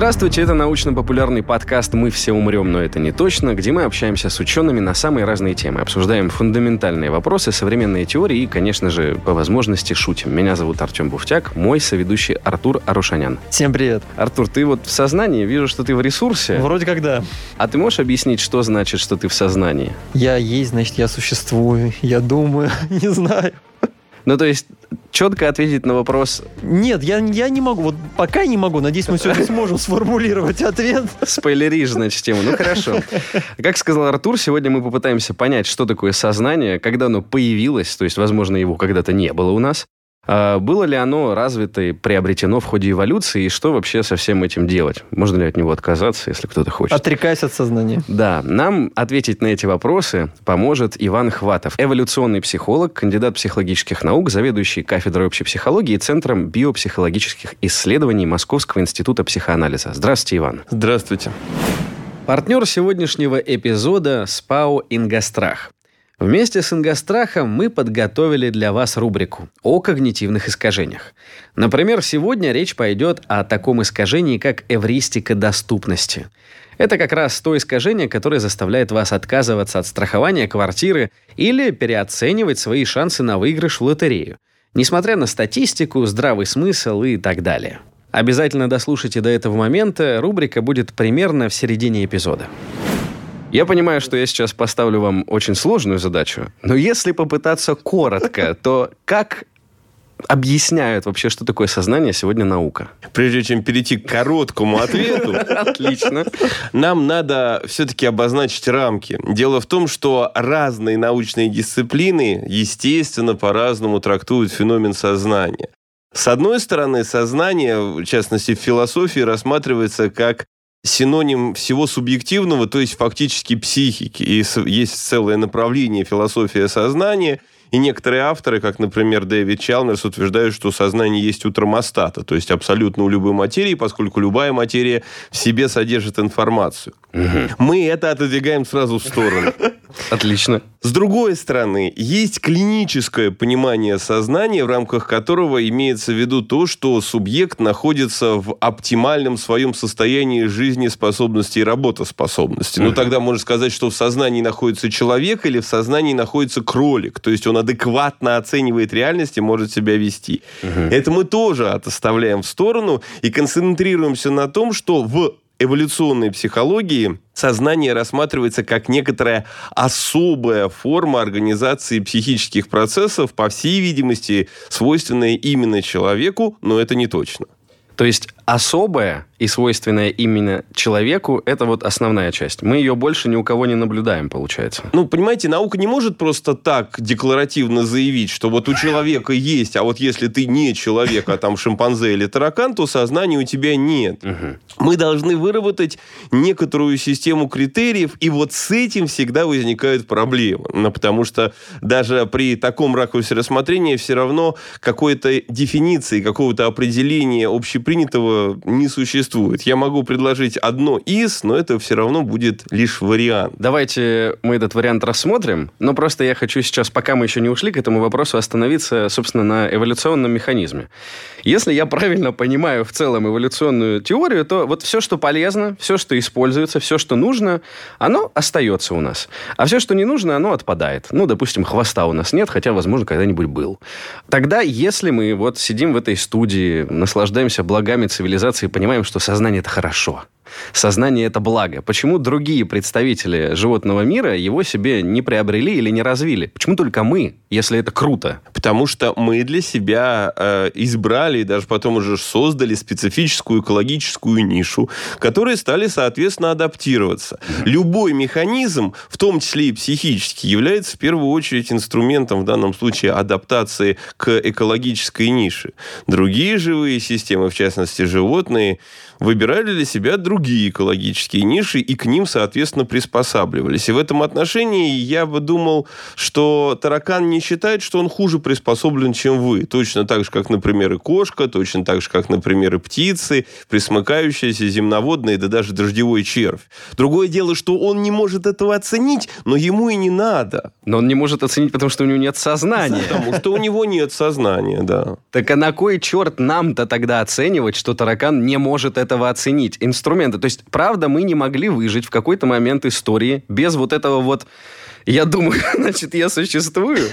Здравствуйте, это научно-популярный подкаст «Мы все умрем, но это не точно», где мы общаемся с учеными на самые разные темы, обсуждаем фундаментальные вопросы, современные теории и, конечно же, по возможности шутим. Меня зовут Артем Буфтяк, мой соведущий Артур Арушанян. Всем привет. Артур, ты вот в сознании, вижу, что ты в ресурсе. Вроде как да. А ты можешь объяснить, что значит, что ты в сознании? Я есть, значит, я существую, я думаю, не знаю. Ну, то есть, четко ответить на вопрос... Нет, я, я не могу. Вот пока не могу. Надеюсь, мы все-таки сможем сформулировать ответ. Спойлеришь, значит, тему. Ну, хорошо. Как сказал Артур, сегодня мы попытаемся понять, что такое сознание, когда оно появилось, то есть, возможно, его когда-то не было у нас, было ли оно развито и приобретено в ходе эволюции, и что вообще со всем этим делать? Можно ли от него отказаться, если кто-то хочет? Отрекаясь от сознания. Да, нам ответить на эти вопросы поможет Иван Хватов, эволюционный психолог, кандидат психологических наук, заведующий кафедрой общей психологии и Центром биопсихологических исследований Московского института психоанализа. Здравствуйте, Иван. Здравствуйте. Партнер сегодняшнего эпизода – СПАО «Ингострах». Вместе с Ингострахом мы подготовили для вас рубрику о когнитивных искажениях. Например, сегодня речь пойдет о таком искажении, как эвристика доступности. Это как раз то искажение, которое заставляет вас отказываться от страхования квартиры или переоценивать свои шансы на выигрыш в лотерею, несмотря на статистику, здравый смысл и так далее. Обязательно дослушайте до этого момента, рубрика будет примерно в середине эпизода. Я понимаю, что я сейчас поставлю вам очень сложную задачу, но если попытаться коротко, то как объясняют вообще, что такое сознание сегодня наука? Прежде чем перейти к короткому ответу, Отлично. нам надо все-таки обозначить рамки. Дело в том, что разные научные дисциплины, естественно, по-разному трактуют феномен сознания. С одной стороны, сознание, в частности, в философии, рассматривается как синоним всего субъективного, то есть фактически психики. И есть целое направление философия сознания, и некоторые авторы, как, например, Дэвид Чалмерс, утверждают, что сознание есть у термостата, то есть абсолютно у любой материи, поскольку любая материя в себе содержит информацию. Угу. Мы это отодвигаем сразу в сторону. Отлично. С другой стороны, есть клиническое понимание сознания, в рамках которого имеется в виду то, что субъект находится в оптимальном своем состоянии жизнеспособности и работоспособности. Ну, тогда можно сказать, что в сознании находится человек или в сознании находится кролик. То есть он адекватно оценивает реальность и может себя вести. Это мы тоже отоставляем в сторону и концентрируемся на том, что в эволюционной психологии сознание рассматривается как некоторая особая форма организации психических процессов, по всей видимости, свойственная именно человеку, но это не точно. То есть особое и свойственное именно человеку, это вот основная часть. Мы ее больше ни у кого не наблюдаем, получается. Ну, понимаете, наука не может просто так декларативно заявить, что вот у человека есть, а вот если ты не человек, а там шимпанзе или таракан, то сознания у тебя нет. Угу. Мы должны выработать некоторую систему критериев, и вот с этим всегда возникают проблемы. Ну, потому что даже при таком ракурсе рассмотрения все равно какой-то дефиниции, какого-то определения общепринятого не существует существует. Я могу предложить одно из, но это все равно будет лишь вариант. Давайте мы этот вариант рассмотрим, но просто я хочу сейчас, пока мы еще не ушли к этому вопросу, остановиться, собственно, на эволюционном механизме. Если я правильно понимаю в целом эволюционную теорию, то вот все, что полезно, все, что используется, все, что нужно, оно остается у нас. А все, что не нужно, оно отпадает. Ну, допустим, хвоста у нас нет, хотя, возможно, когда-нибудь был. Тогда, если мы вот сидим в этой студии, наслаждаемся благами цивилизации, понимаем, что сознание – это хорошо – Сознание – это благо. Почему другие представители животного мира его себе не приобрели или не развили? Почему только мы, если это круто? Потому что мы для себя э, избрали и даже потом уже создали специфическую экологическую нишу, которые стали, соответственно, адаптироваться. Любой механизм, в том числе и психический, является в первую очередь инструментом, в данном случае, адаптации к экологической нише. Другие живые системы, в частности, животные, выбирали для себя другие экологические ниши и к ним, соответственно, приспосабливались. И в этом отношении я бы думал, что таракан не считает, что он хуже приспособлен, чем вы. Точно так же, как, например, и кошка, точно так же, как, например, и птицы, присмыкающиеся, земноводные, да даже дождевой червь. Другое дело, что он не может этого оценить, но ему и не надо. Но он не может оценить, потому что у него нет сознания. Потому что у него нет сознания, да. Так а на кой черт нам-то тогда оценивать, что таракан не может этого оценить? Инструменты. То есть, правда, мы не могли выжить в какой-то момент истории без вот этого вот я думаю, значит, я существую.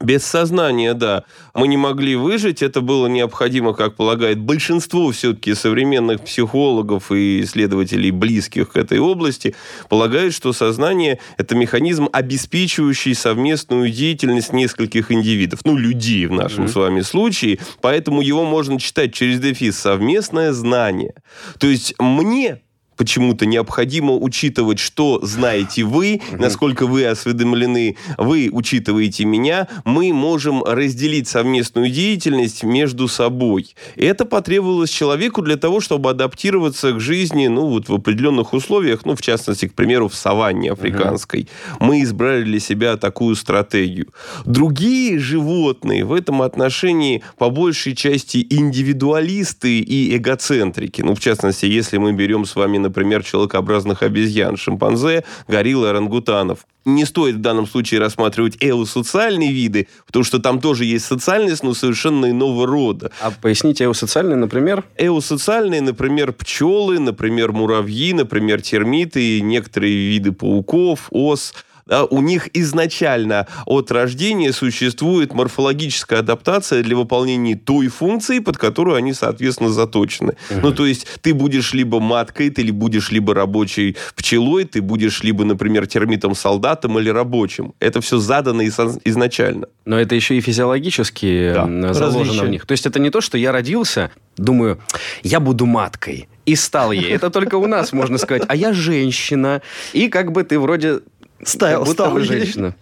Без сознания, да. Мы не могли выжить, это было необходимо, как полагает большинство все-таки современных психологов и исследователей, близких к этой области, полагают, что сознание – это механизм, обеспечивающий совместную деятельность нескольких индивидов, ну, людей в нашем mm-hmm. с вами случае, поэтому его можно читать через дефис «совместное знание». То есть мне почему-то необходимо учитывать, что знаете вы, насколько вы осведомлены, вы учитываете меня, мы можем разделить совместную деятельность между собой. Это потребовалось человеку для того, чтобы адаптироваться к жизни, ну, вот в определенных условиях, ну, в частности, к примеру, в саванне африканской. Мы избрали для себя такую стратегию. Другие животные в этом отношении по большей части индивидуалисты и эгоцентрики. Ну, в частности, если мы берем с вами например, человекообразных обезьян, шимпанзе, горилл и орангутанов. Не стоит в данном случае рассматривать эосоциальные виды, потому что там тоже есть социальность, но совершенно иного рода. А поясните эосоциальные, например? Эосоциальные, например, пчелы, например, муравьи, например, термиты, некоторые виды пауков, ос – да, у них изначально от рождения существует морфологическая адаптация для выполнения той функции, под которую они, соответственно, заточены. Угу. Ну, то есть ты будешь либо маткой, ты будешь либо рабочей пчелой, ты будешь либо, например, термитом-солдатом или рабочим. Это все задано изначально. Но это еще и физиологически да. заложено Различие. в них. То есть это не то, что я родился, думаю, я буду маткой. И стал ей. Это только у нас можно сказать. А я женщина. И как бы ты вроде Стал, как стал женщина.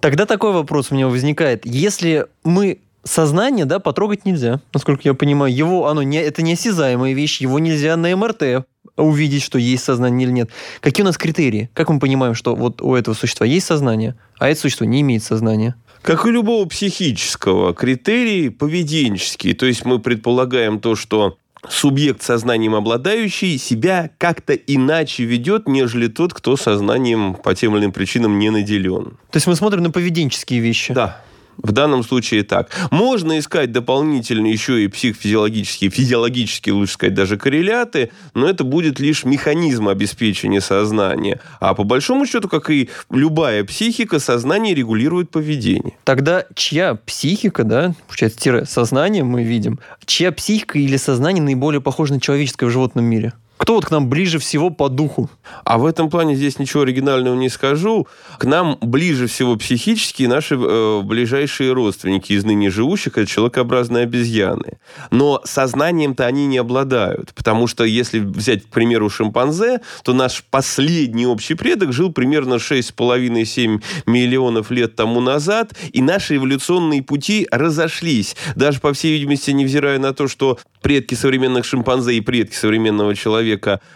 Тогда такой вопрос у меня возникает. Если мы сознание, да, потрогать нельзя, насколько я понимаю. Его, оно не, это неосязаемая вещь, его нельзя на МРТ увидеть, что есть сознание или нет. Какие у нас критерии? Как мы понимаем, что вот у этого существа есть сознание, а это существо не имеет сознания? Как и любого психического, критерии поведенческие. То есть мы предполагаем то, что субъект сознанием обладающий себя как-то иначе ведет, нежели тот, кто сознанием по тем или иным причинам не наделен. То есть мы смотрим на поведенческие вещи? Да. В данном случае так. Можно искать дополнительно еще и психофизиологические, физиологические, лучше сказать, даже корреляты, но это будет лишь механизм обеспечения сознания. А по большому счету, как и любая психика, сознание регулирует поведение. Тогда чья психика, да, получается, сознание мы видим, чья психика или сознание наиболее похожа на человеческое в животном мире? Кто вот к нам ближе всего по духу? А в этом плане здесь ничего оригинального не скажу. К нам ближе всего психически наши э, ближайшие родственники из ныне живущих, это человекообразные обезьяны. Но сознанием-то они не обладают. Потому что если взять, к примеру, шимпанзе, то наш последний общий предок жил примерно 6,5-7 миллионов лет тому назад, и наши эволюционные пути разошлись. Даже, по всей видимости, невзирая на то, что предки современных шимпанзе и предки современного человека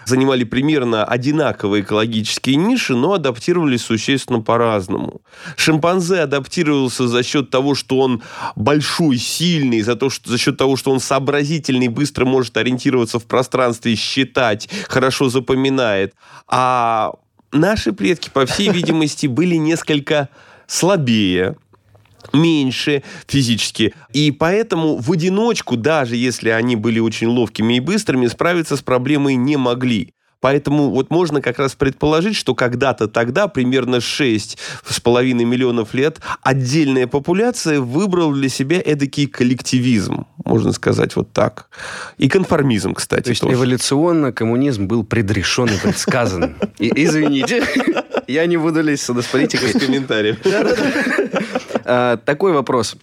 занимали примерно одинаковые экологические ниши, но адаптировались существенно по-разному. Шимпанзе адаптировался за счет того, что он большой, сильный, за, то, что, за счет того, что он сообразительный, быстро может ориентироваться в пространстве, считать, хорошо запоминает. А наши предки, по всей видимости, были несколько слабее, меньше физически. И поэтому в одиночку, даже если они были очень ловкими и быстрыми, справиться с проблемой не могли. Поэтому вот можно как раз предположить, что когда-то тогда, примерно 6,5 миллионов лет, отдельная популяция выбрала для себя эдакий коллективизм, можно сказать вот так. И конформизм, кстати, То есть тоже. эволюционно коммунизм был предрешен и предсказан. Извините, я не буду лезть сюда с политикой. С комментарием. А, такой вопрос.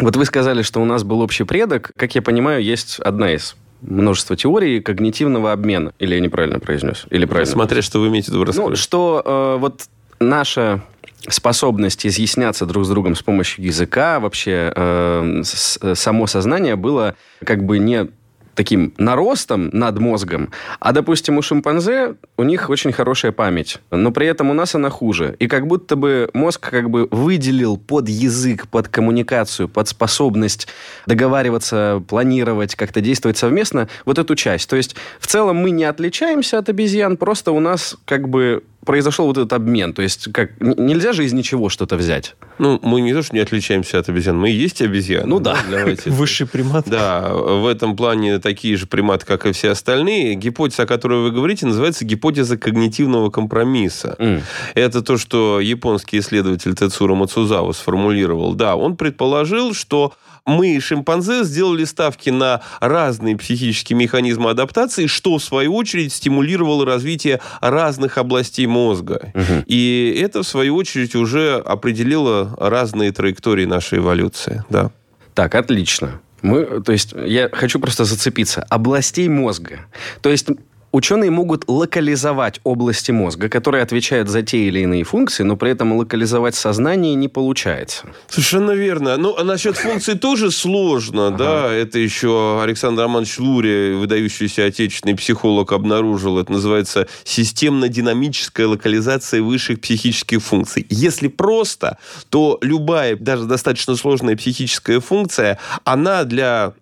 Вот вы сказали, что у нас был общий предок. Как я понимаю, есть одна из множество теорий когнитивного обмена. Или я неправильно произнес? Или правильно? Смотря, что вы имеете в виду. Ну, что э, вот наша способность изъясняться друг с другом с помощью языка, вообще э, с, само сознание было как бы не таким наростом над мозгом, а, допустим, у шимпанзе у них очень хорошая память, но при этом у нас она хуже. И как будто бы мозг как бы выделил под язык, под коммуникацию, под способность договариваться, планировать, как-то действовать совместно вот эту часть. То есть в целом мы не отличаемся от обезьян, просто у нас как бы произошел вот этот обмен? То есть как нельзя же из ничего что-то взять? Ну, мы не то, что не отличаемся от обезьян, мы и есть обезьяны. Ну да. Давайте. Высший примат. Да, в этом плане такие же приматы, как и все остальные. Гипотеза, о которой вы говорите, называется гипотеза когнитивного компромисса. Mm. Это то, что японский исследователь Тецура Мацузава сформулировал. Да, он предположил, что мы, шимпанзе, сделали ставки на разные психические механизмы адаптации, что, в свою очередь, стимулировало развитие разных областей мозга. Угу. И это, в свою очередь, уже определило разные траектории нашей эволюции. Да. Так, отлично. Мы, то есть, я хочу просто зацепиться. Областей мозга. То есть, Ученые могут локализовать области мозга, которые отвечают за те или иные функции, но при этом локализовать сознание не получается. Совершенно верно. Ну, а насчет функций тоже сложно, да. Это еще Александр Романович Лури, выдающийся отечественный психолог, обнаружил. Это называется системно-динамическая локализация высших психических функций. Если просто, то любая, даже достаточно сложная психическая функция, она для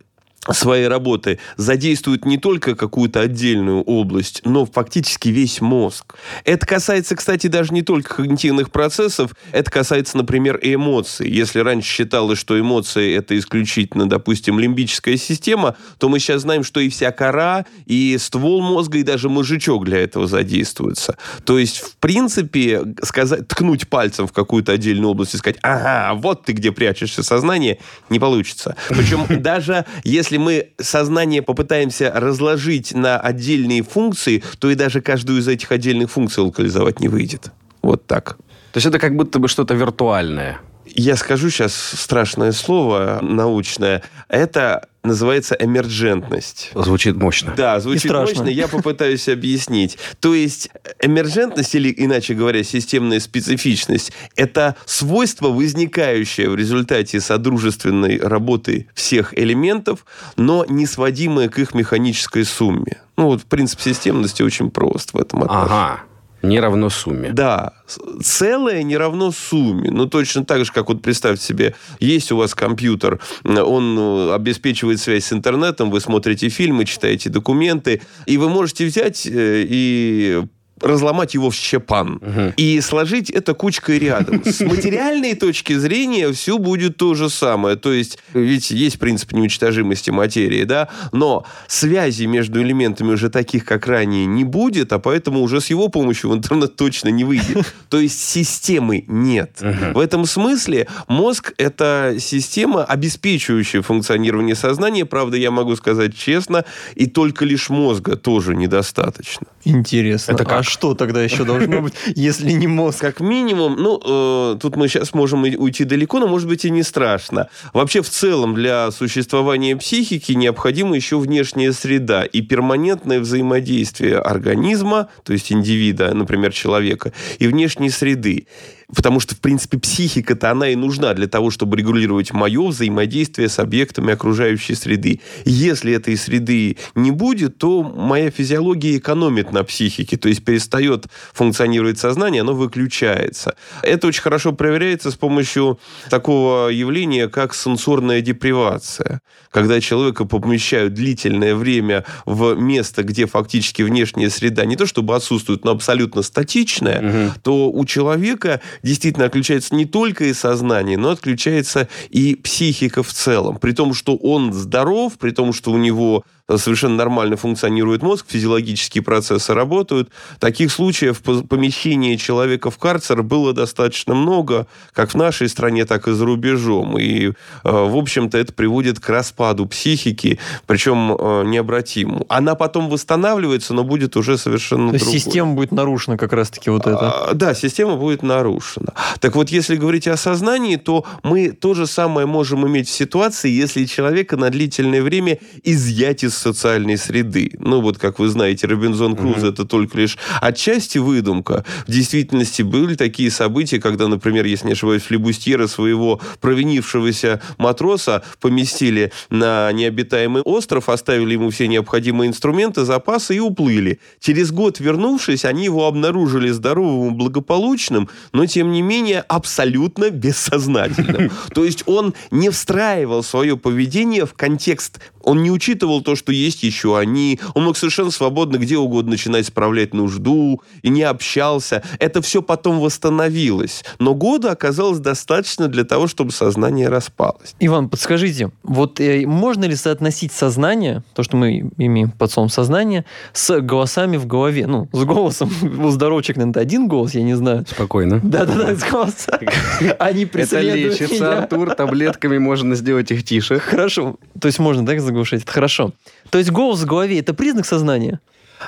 своей работы задействует не только какую-то отдельную область, но фактически весь мозг. Это касается, кстати, даже не только когнитивных процессов, это касается, например, и эмоций. Если раньше считалось, что эмоции это исключительно, допустим, лимбическая система, то мы сейчас знаем, что и вся кора, и ствол мозга, и даже мозжечок для этого задействуются. То есть, в принципе, сказать, ткнуть пальцем в какую-то отдельную область и сказать, ага, вот ты где прячешься сознание, не получится. Причем даже если если мы сознание попытаемся разложить на отдельные функции, то и даже каждую из этих отдельных функций локализовать не выйдет. Вот так. То есть это как будто бы что-то виртуальное. Я скажу сейчас страшное слово научное. Это называется эмерджентность. Звучит мощно. Да, звучит мощно. Я попытаюсь объяснить. То есть эмерджентность, или иначе говоря, системная специфичность, это свойство, возникающее в результате содружественной работы всех элементов, но не сводимое к их механической сумме. Ну вот принцип системности очень прост в этом отношении. Ага не равно сумме. Да, целое не равно сумме. Ну, точно так же, как вот представьте себе, есть у вас компьютер, он ну, обеспечивает связь с интернетом, вы смотрите фильмы, читаете документы, и вы можете взять э, и разломать его в щепан угу. и сложить это кучкой рядом. С материальной точки зрения все будет то же самое. То есть, ведь есть принцип неуничтожимости материи, да, но связи между элементами уже таких, как ранее, не будет, а поэтому уже с его помощью в интернет точно не выйдет. То есть системы нет. Угу. В этом смысле мозг — это система, обеспечивающая функционирование сознания. Правда, я могу сказать честно, и только лишь мозга тоже недостаточно. Интересно. Это как? А что тогда еще должно быть, если не мозг? Как минимум, ну, э, тут мы сейчас можем уйти далеко, но, может быть, и не страшно. Вообще, в целом, для существования психики необходима еще внешняя среда и перманентное взаимодействие организма, то есть индивида, например, человека, и внешней среды. Потому что, в принципе, психика-то она и нужна для того, чтобы регулировать мое взаимодействие с объектами окружающей среды. Если этой среды не будет, то моя физиология экономит на психике, то есть перестает функционировать сознание, оно выключается. Это очень хорошо проверяется с помощью такого явления, как сенсорная депривация. Когда человека помещают длительное время в место, где фактически внешняя среда не то чтобы отсутствует, но абсолютно статичная, угу. то у человека действительно отключается не только и сознание, но отключается и психика в целом. При том, что он здоров, при том, что у него совершенно нормально функционирует мозг, физиологические процессы работают. Таких случаев помещения человека в карцер было достаточно много, как в нашей стране, так и за рубежом. И, э, в общем-то, это приводит к распаду психики, причем э, необратимому. Она потом восстанавливается, но будет уже совершенно То другой. система будет нарушена как раз-таки вот это? А, да, система будет нарушена. Так вот, если говорить о сознании, то мы то же самое можем иметь в ситуации, если человека на длительное время изъять из социальной среды. Ну, вот, как вы знаете, Робинзон Круз mm-hmm. это только лишь отчасти выдумка. В действительности были такие события, когда, например, если не ошибаюсь, флебустьера своего провинившегося матроса поместили на необитаемый остров, оставили ему все необходимые инструменты, запасы и уплыли. Через год вернувшись, они его обнаружили здоровым и благополучным, но, тем не менее, абсолютно бессознательным. То есть он не встраивал свое поведение в контекст он не учитывал то, что есть еще они. Он мог совершенно свободно где угодно начинать справлять нужду и не общался. Это все потом восстановилось. Но года оказалось достаточно для того, чтобы сознание распалось. Иван, подскажите, вот э, можно ли соотносить сознание, то, что мы имеем под словом сознание, с голосами в голове? Ну, с голосом. У здоровчик, наверное, один голос, я не знаю. Спокойно. Да-да-да, с голосом. Они преследуют Это лечится, Артур, таблетками можно сделать их тише. Хорошо. То есть можно, так, заглушать. Это хорошо. То есть голос в голове – это признак сознания?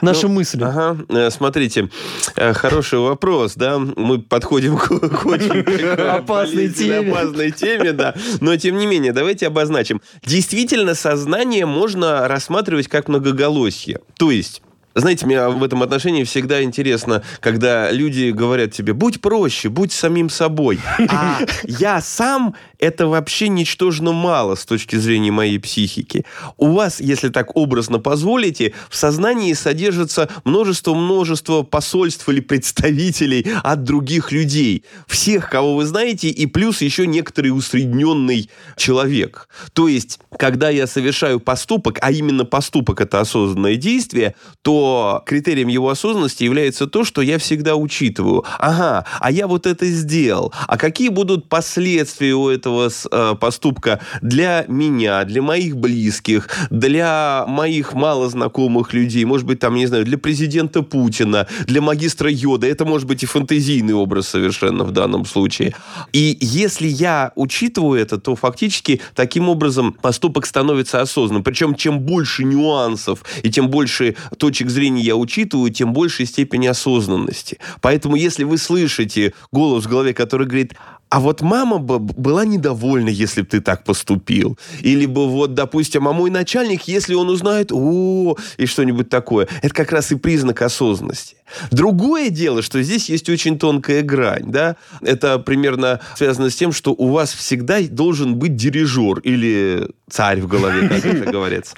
Наши ну, мысли. Ага, э, смотрите, э, хороший вопрос, да, мы подходим к, к очень опасной теме. опасной теме, да, но тем не менее, давайте обозначим. Действительно, сознание можно рассматривать как многоголосие, то есть знаете, мне в этом отношении всегда интересно, когда люди говорят тебе, будь проще, будь самим собой. А я сам это вообще ничтожно мало с точки зрения моей психики. У вас, если так образно позволите, в сознании содержится множество-множество посольств или представителей от других людей. Всех, кого вы знаете, и плюс еще некоторый усредненный человек. То есть, когда я совершаю поступок, а именно поступок это осознанное действие, то критерием его осознанности является то, что я всегда учитываю. Ага, а я вот это сделал. А какие будут последствия у этого этого поступка для меня, для моих близких, для моих малознакомых людей, может быть, там, не знаю, для президента Путина, для магистра Йода. Это может быть и фантазийный образ совершенно в данном случае. И если я учитываю это, то фактически таким образом поступок становится осознанным. Причем чем больше нюансов и тем больше точек зрения я учитываю, тем большей степени осознанности. Поэтому если вы слышите голос в голове, который говорит, а вот мама бы была недовольна, если бы ты так поступил. Или бы вот, допустим, а мой начальник, если он узнает, о, и что-нибудь такое. Это как раз и признак осознанности. Другое дело, что здесь есть очень тонкая грань, да. Это примерно связано с тем, что у вас всегда должен быть дирижер или царь в голове, как это говорится.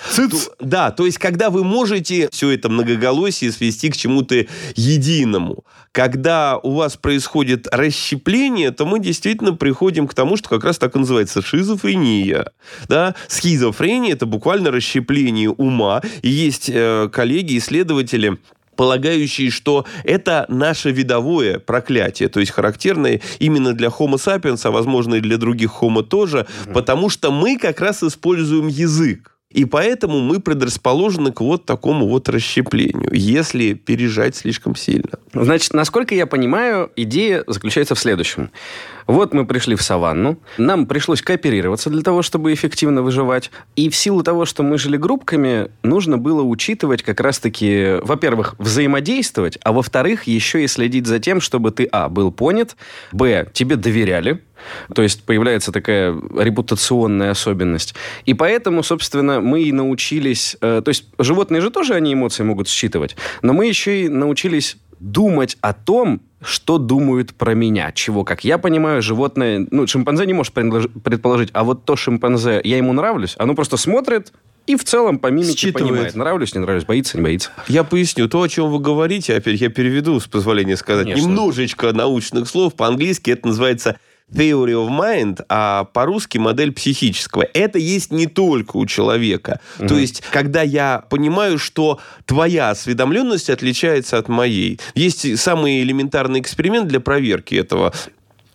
Да, то есть, когда вы можете все это многоголосие свести к чему-то единому. Когда у вас происходит расщепление, то мы действительно приходим к тому, что как раз так и называется шизофрения. Да? Схизофрения – это буквально расщепление ума. И есть э, коллеги, исследователи, полагающие, что это наше видовое проклятие, то есть характерное именно для Homo sapiens, а возможно и для других Homo тоже, угу. потому что мы как раз используем язык. И поэтому мы предрасположены к вот такому вот расщеплению, если пережать слишком сильно. Значит, насколько я понимаю, идея заключается в следующем. Вот мы пришли в саванну, нам пришлось кооперироваться для того, чтобы эффективно выживать. И в силу того, что мы жили группками, нужно было учитывать как раз-таки, во-первых, взаимодействовать, а во-вторых, еще и следить за тем, чтобы ты, а, был понят, б, тебе доверяли, то есть появляется такая репутационная особенность. И поэтому, собственно, мы и научились... Э, то есть животные же тоже они эмоции могут считывать, но мы еще и научились думать о том, что думают про меня, чего, как я понимаю, животное, ну, шимпанзе не может предположить, а вот то шимпанзе, я ему нравлюсь, оно просто смотрит, и в целом по мимике Считывает. понимает, нравлюсь, не нравлюсь, боится, не боится. Я поясню. То, о чем вы говорите, опять я переведу, с позволения сказать, Конечно. немножечко научных слов. По-английски это называется theory of mind, а по-русски модель психического. Это есть не только у человека. Угу. То есть, когда я понимаю, что твоя осведомленность отличается от моей. Есть самый элементарный эксперимент для проверки этого.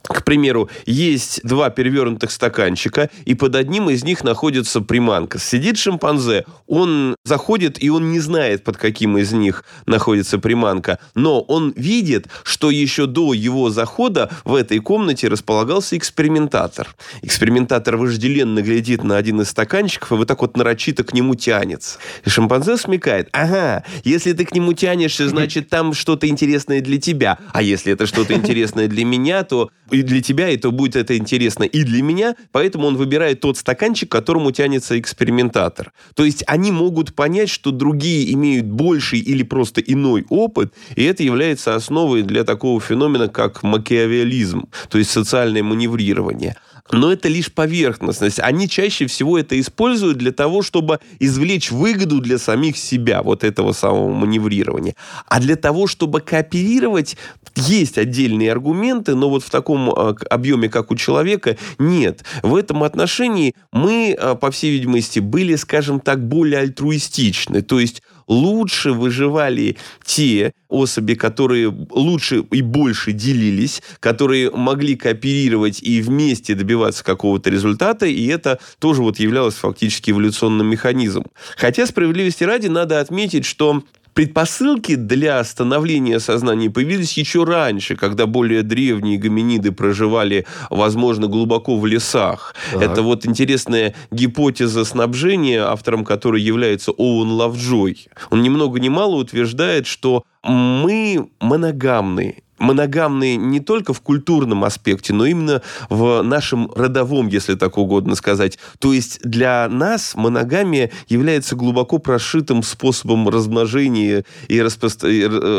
К примеру, есть два перевернутых стаканчика, и под одним из них находится приманка. Сидит шимпанзе, он заходит, и он не знает, под каким из них находится приманка, но он видит, что еще до его захода в этой комнате располагался экспериментатор. Экспериментатор вожделенно глядит на один из стаканчиков, и вот так вот нарочито к нему тянется. И шимпанзе смекает, ага, если ты к нему тянешься, значит, там что-то интересное для тебя, а если это что-то интересное для меня, то и для тебя, и то будет это интересно и для меня, поэтому он выбирает тот стаканчик, к которому тянется экспериментатор. То есть они могут понять, что другие имеют больший или просто иной опыт, и это является основой для такого феномена, как макиавиализм, то есть социальное маневрирование но это лишь поверхностность. Они чаще всего это используют для того, чтобы извлечь выгоду для самих себя, вот этого самого маневрирования. А для того, чтобы кооперировать, есть отдельные аргументы, но вот в таком а, объеме, как у человека, нет. В этом отношении мы, а, по всей видимости, были, скажем так, более альтруистичны. То есть лучше выживали те особи, которые лучше и больше делились, которые могли кооперировать и вместе добиваться какого-то результата, и это тоже вот являлось фактически эволюционным механизмом. Хотя, справедливости ради, надо отметить, что Предпосылки для становления сознания появились еще раньше, когда более древние гоминиды проживали, возможно, глубоко в лесах. Так. Это вот интересная гипотеза снабжения, автором которой является Оуэн Лавджой. Он ни много ни мало утверждает, что мы моногамны моногамные не только в культурном аспекте, но именно в нашем родовом, если так угодно сказать. То есть для нас моногамия является глубоко прошитым способом размножения и, распро...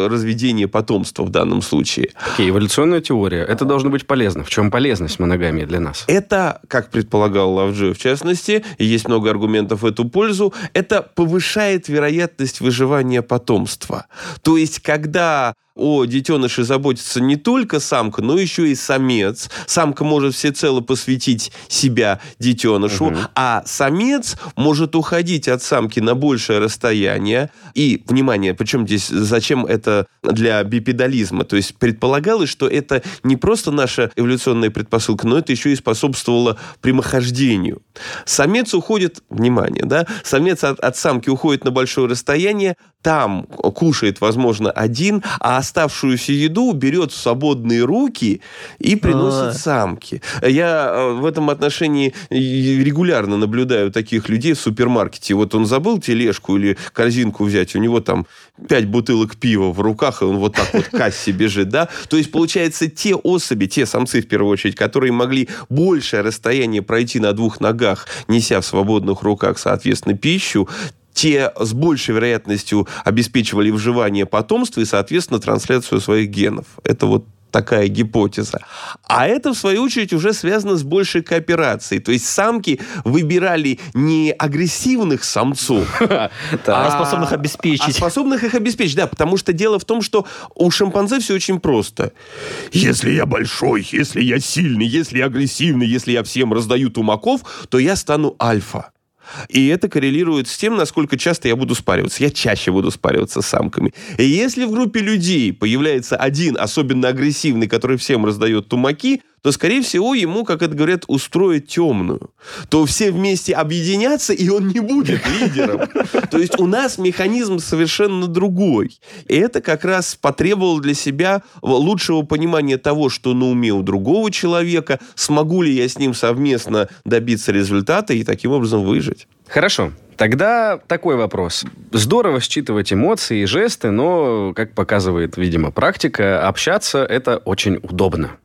разведения потомства в данном случае. Окей, эволюционная теория. Это должно быть полезно. В чем полезность моногамии для нас? Это, как предполагал Лавджи в частности, и есть много аргументов в эту пользу, это повышает вероятность выживания потомства. То есть, когда о детеныше заботится не только самка, но еще и самец. Самка может всецело посвятить себя детенышу, угу. а самец может уходить от самки на большее расстояние. И, внимание, причем здесь, зачем это для бипедализма? То есть предполагалось, что это не просто наша эволюционная предпосылка, но это еще и способствовало прямохождению. Самец уходит, внимание, да, самец от, от самки уходит на большое расстояние, там кушает, возможно, один, а оставшуюся еду берет в свободные руки и приносит А-а-а. самке. Я э, в этом отношении регулярно наблюдаю таких людей в супермаркете. Вот он забыл тележку или корзинку взять, у него там пять бутылок пива в руках, и он вот так вот к кассе бежит, да? То есть, получается, те особи, те самцы, в первую очередь, которые могли большее расстояние пройти на двух ногах, неся в свободных руках, соответственно, пищу, те с большей вероятностью обеспечивали выживание потомства и, соответственно, трансляцию своих генов. Это вот такая гипотеза. А это, в свою очередь, уже связано с большей кооперацией. То есть самки выбирали не агрессивных самцов, а способных обеспечить. А способных их обеспечить, да. Потому что дело в том, что у шимпанзе все очень просто. Если я большой, если я сильный, если я агрессивный, если я всем раздаю тумаков, то я стану альфа. И это коррелирует с тем, насколько часто я буду спариваться. Я чаще буду спариваться с самками. И если в группе людей появляется один особенно агрессивный, который всем раздает тумаки, то, скорее всего, ему, как это говорят, устроить темную. То все вместе объединятся, и он не будет лидером. То есть у нас механизм совершенно другой. И это как раз потребовало для себя лучшего понимания того, что на уме у другого человека, смогу ли я с ним совместно добиться результата и таким образом выжить. Хорошо. Тогда такой вопрос. Здорово считывать эмоции и жесты, но, как показывает, видимо, практика, общаться это очень удобно.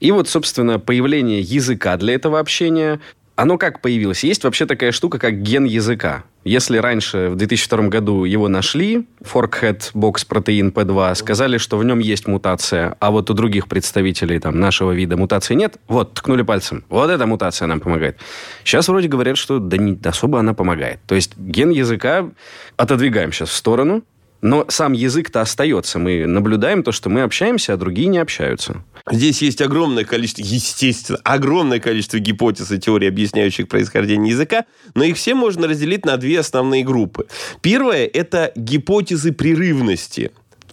И вот, собственно, появление языка для этого общения, оно как появилось? Есть вообще такая штука, как ген языка. Если раньше, в 2002 году, его нашли, Forkhead Box протеин P2, сказали, что в нем есть мутация, а вот у других представителей там, нашего вида мутации нет, вот, ткнули пальцем. Вот эта мутация нам помогает. Сейчас вроде говорят, что да не особо она помогает. То есть ген языка отодвигаем сейчас в сторону, но сам язык-то остается. Мы наблюдаем то, что мы общаемся, а другие не общаются. Здесь есть огромное количество, естественно, огромное количество гипотез и теорий, объясняющих происхождение языка, но их все можно разделить на две основные группы. Первая – это гипотезы прерывности.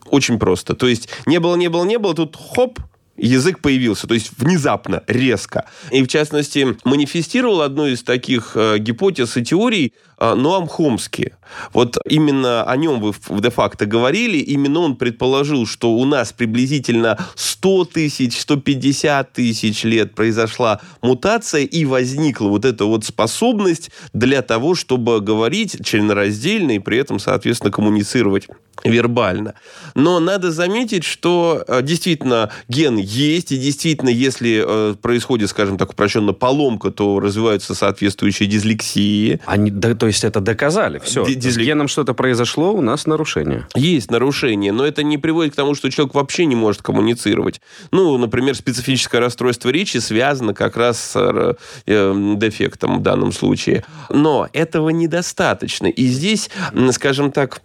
Очень просто. То есть не было, не было, не было, тут хоп, язык появился, то есть внезапно, резко. И, в частности, манифестировал одну из таких э, гипотез и теорий Ноам Хомский. Вот именно о нем вы де-факто говорили, именно он предположил, что у нас приблизительно 100 тысяч, 150 тысяч лет произошла мутация и возникла вот эта вот способность для того, чтобы говорить членораздельно и при этом, соответственно, коммуницировать вербально. Но надо заметить, что э, действительно ген есть, и действительно, если э, происходит, скажем так, упрощенно поломка, то развиваются соответствующие дислексии. Они, да, то есть это доказали, все. Д- С геном что-то произошло, у нас нарушение. Есть нарушение, но это не приводит к тому, что человек вообще не может коммуницировать. Ну, например, специфическое расстройство речи связано как раз с э, э дефектом в данном случае. Но этого недостаточно. И здесь, скажем так,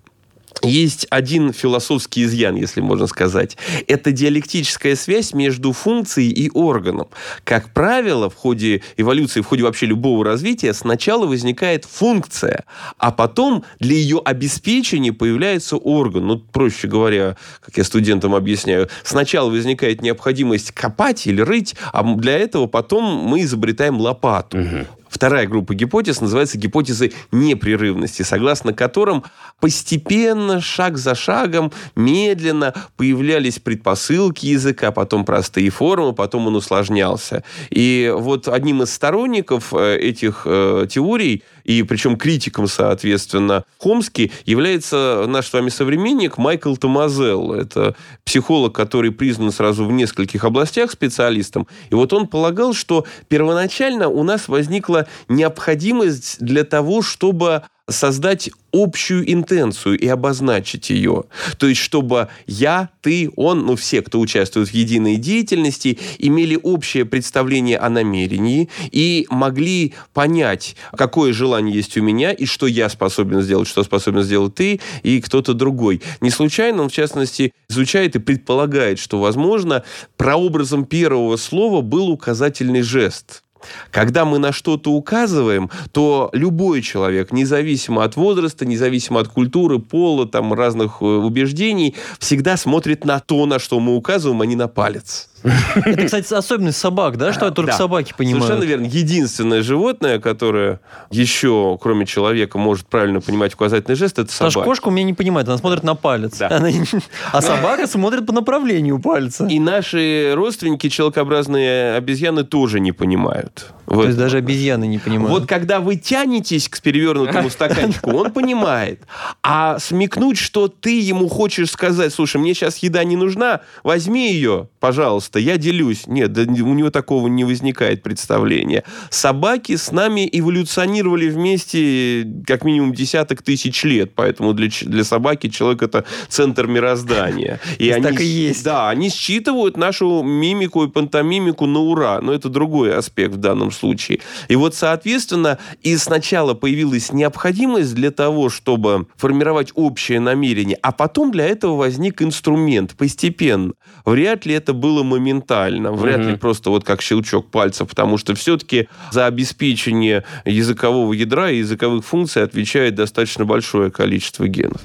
есть один философский изъян, если можно сказать. Это диалектическая связь между функцией и органом. Как правило, в ходе эволюции, в ходе вообще любого развития, сначала возникает функция, а потом для ее обеспечения появляется орган. Ну, проще говоря, как я студентам объясняю, сначала возникает необходимость копать или рыть, а для этого потом мы изобретаем лопату. Угу. Вторая группа гипотез называется гипотезы непрерывности, согласно которым постепенно, шаг за шагом, медленно появлялись предпосылки языка, потом простые формы, потом он усложнялся. И вот одним из сторонников э, этих э, теорий и причем критиком, соответственно, Хомский является наш с вами современник Майкл Томазел. Это психолог, который признан сразу в нескольких областях специалистом. И вот он полагал, что первоначально у нас возникла необходимость для того, чтобы создать общую интенцию и обозначить ее. То есть, чтобы я, ты, он, ну все, кто участвует в единой деятельности, имели общее представление о намерении и могли понять, какое желание есть у меня и что я способен сделать, что способен сделать ты и кто-то другой. Не случайно он, в частности, изучает и предполагает, что, возможно, прообразом первого слова был указательный жест – когда мы на что-то указываем, то любой человек, независимо от возраста, независимо от культуры, пола, там, разных э, убеждений, всегда смотрит на то, на что мы указываем, а не на палец. Это, кстати, особенность собак, да, что только да. собаки понимают. Совершенно верно. Единственное животное, которое еще, кроме человека, может правильно понимать указательный жест, это собака. Потому кошка у меня не понимает, она смотрит на палец. Да. Она... А собака смотрит по направлению пальца. И наши родственники, человекообразные обезьяны, тоже не понимают. Вот. То есть даже обезьяны не понимают. Вот когда вы тянетесь к перевернутому стаканчику, он понимает. А смекнуть, что ты ему хочешь сказать, слушай, мне сейчас еда не нужна, возьми ее, пожалуйста, я делюсь. Нет, да у него такого не возникает представления. Собаки с нами эволюционировали вместе как минимум десяток тысяч лет, поэтому для, для собаки человек это центр мироздания. И они, так и есть. Да, они считывают нашу мимику и пантомимику на ура, но это другой аспект в данном случае. И вот, соответственно, и сначала появилась необходимость для того, чтобы формировать общее намерение, а потом для этого возник инструмент постепенно. Вряд ли это было моментально, вряд угу. ли просто вот как щелчок пальца, потому что все-таки за обеспечение языкового ядра и языковых функций отвечает достаточно большое количество генов.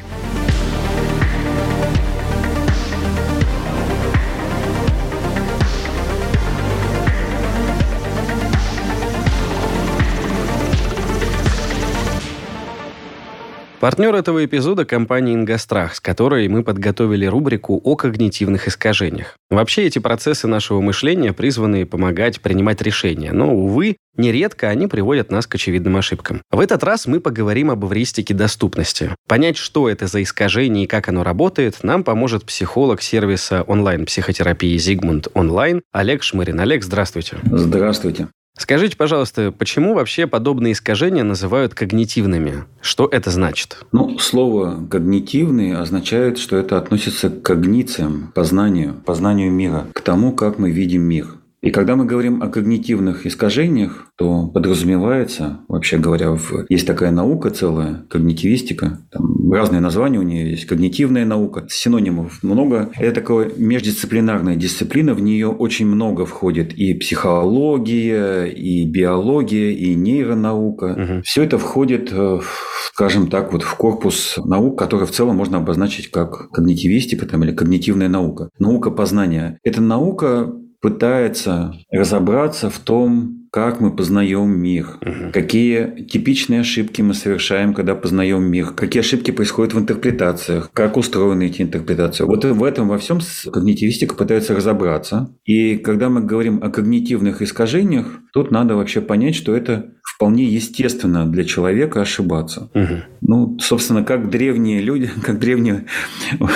Партнер этого эпизода – компания «Ингострах», с которой мы подготовили рубрику о когнитивных искажениях. Вообще эти процессы нашего мышления призваны помогать принимать решения, но, увы, нередко они приводят нас к очевидным ошибкам. В этот раз мы поговорим об эвристике доступности. Понять, что это за искажение и как оно работает, нам поможет психолог сервиса онлайн-психотерапии «Зигмунд Онлайн» Олег Шмырин. Олег, здравствуйте. Здравствуйте. Скажите, пожалуйста, почему вообще подобные искажения называют когнитивными? Что это значит? Ну, слово «когнитивный» означает, что это относится к когнициям, познанию, познанию мира, к тому, как мы видим мир. И когда мы говорим о когнитивных искажениях, то подразумевается, вообще говоря, в... есть такая наука целая, когнитивистика, там разные названия у нее есть, когнитивная наука, синонимов много. Это такая междисциплинарная дисциплина, в нее очень много входит и психология, и биология, и нейронаука. Угу. Все это входит, э, скажем так, вот в корпус наук, который в целом можно обозначить как когнитивистика там, или когнитивная наука. Наука познания. Это наука пытается разобраться в том, как мы познаем мир, угу. какие типичные ошибки мы совершаем, когда познаем мир, какие ошибки происходят в интерпретациях, как устроены эти интерпретации. Вот в этом во всем когнитивистика пытается разобраться. И когда мы говорим о когнитивных искажениях, тут надо вообще понять, что это вполне естественно для человека ошибаться. Угу. Ну, собственно, как древние люди, как древние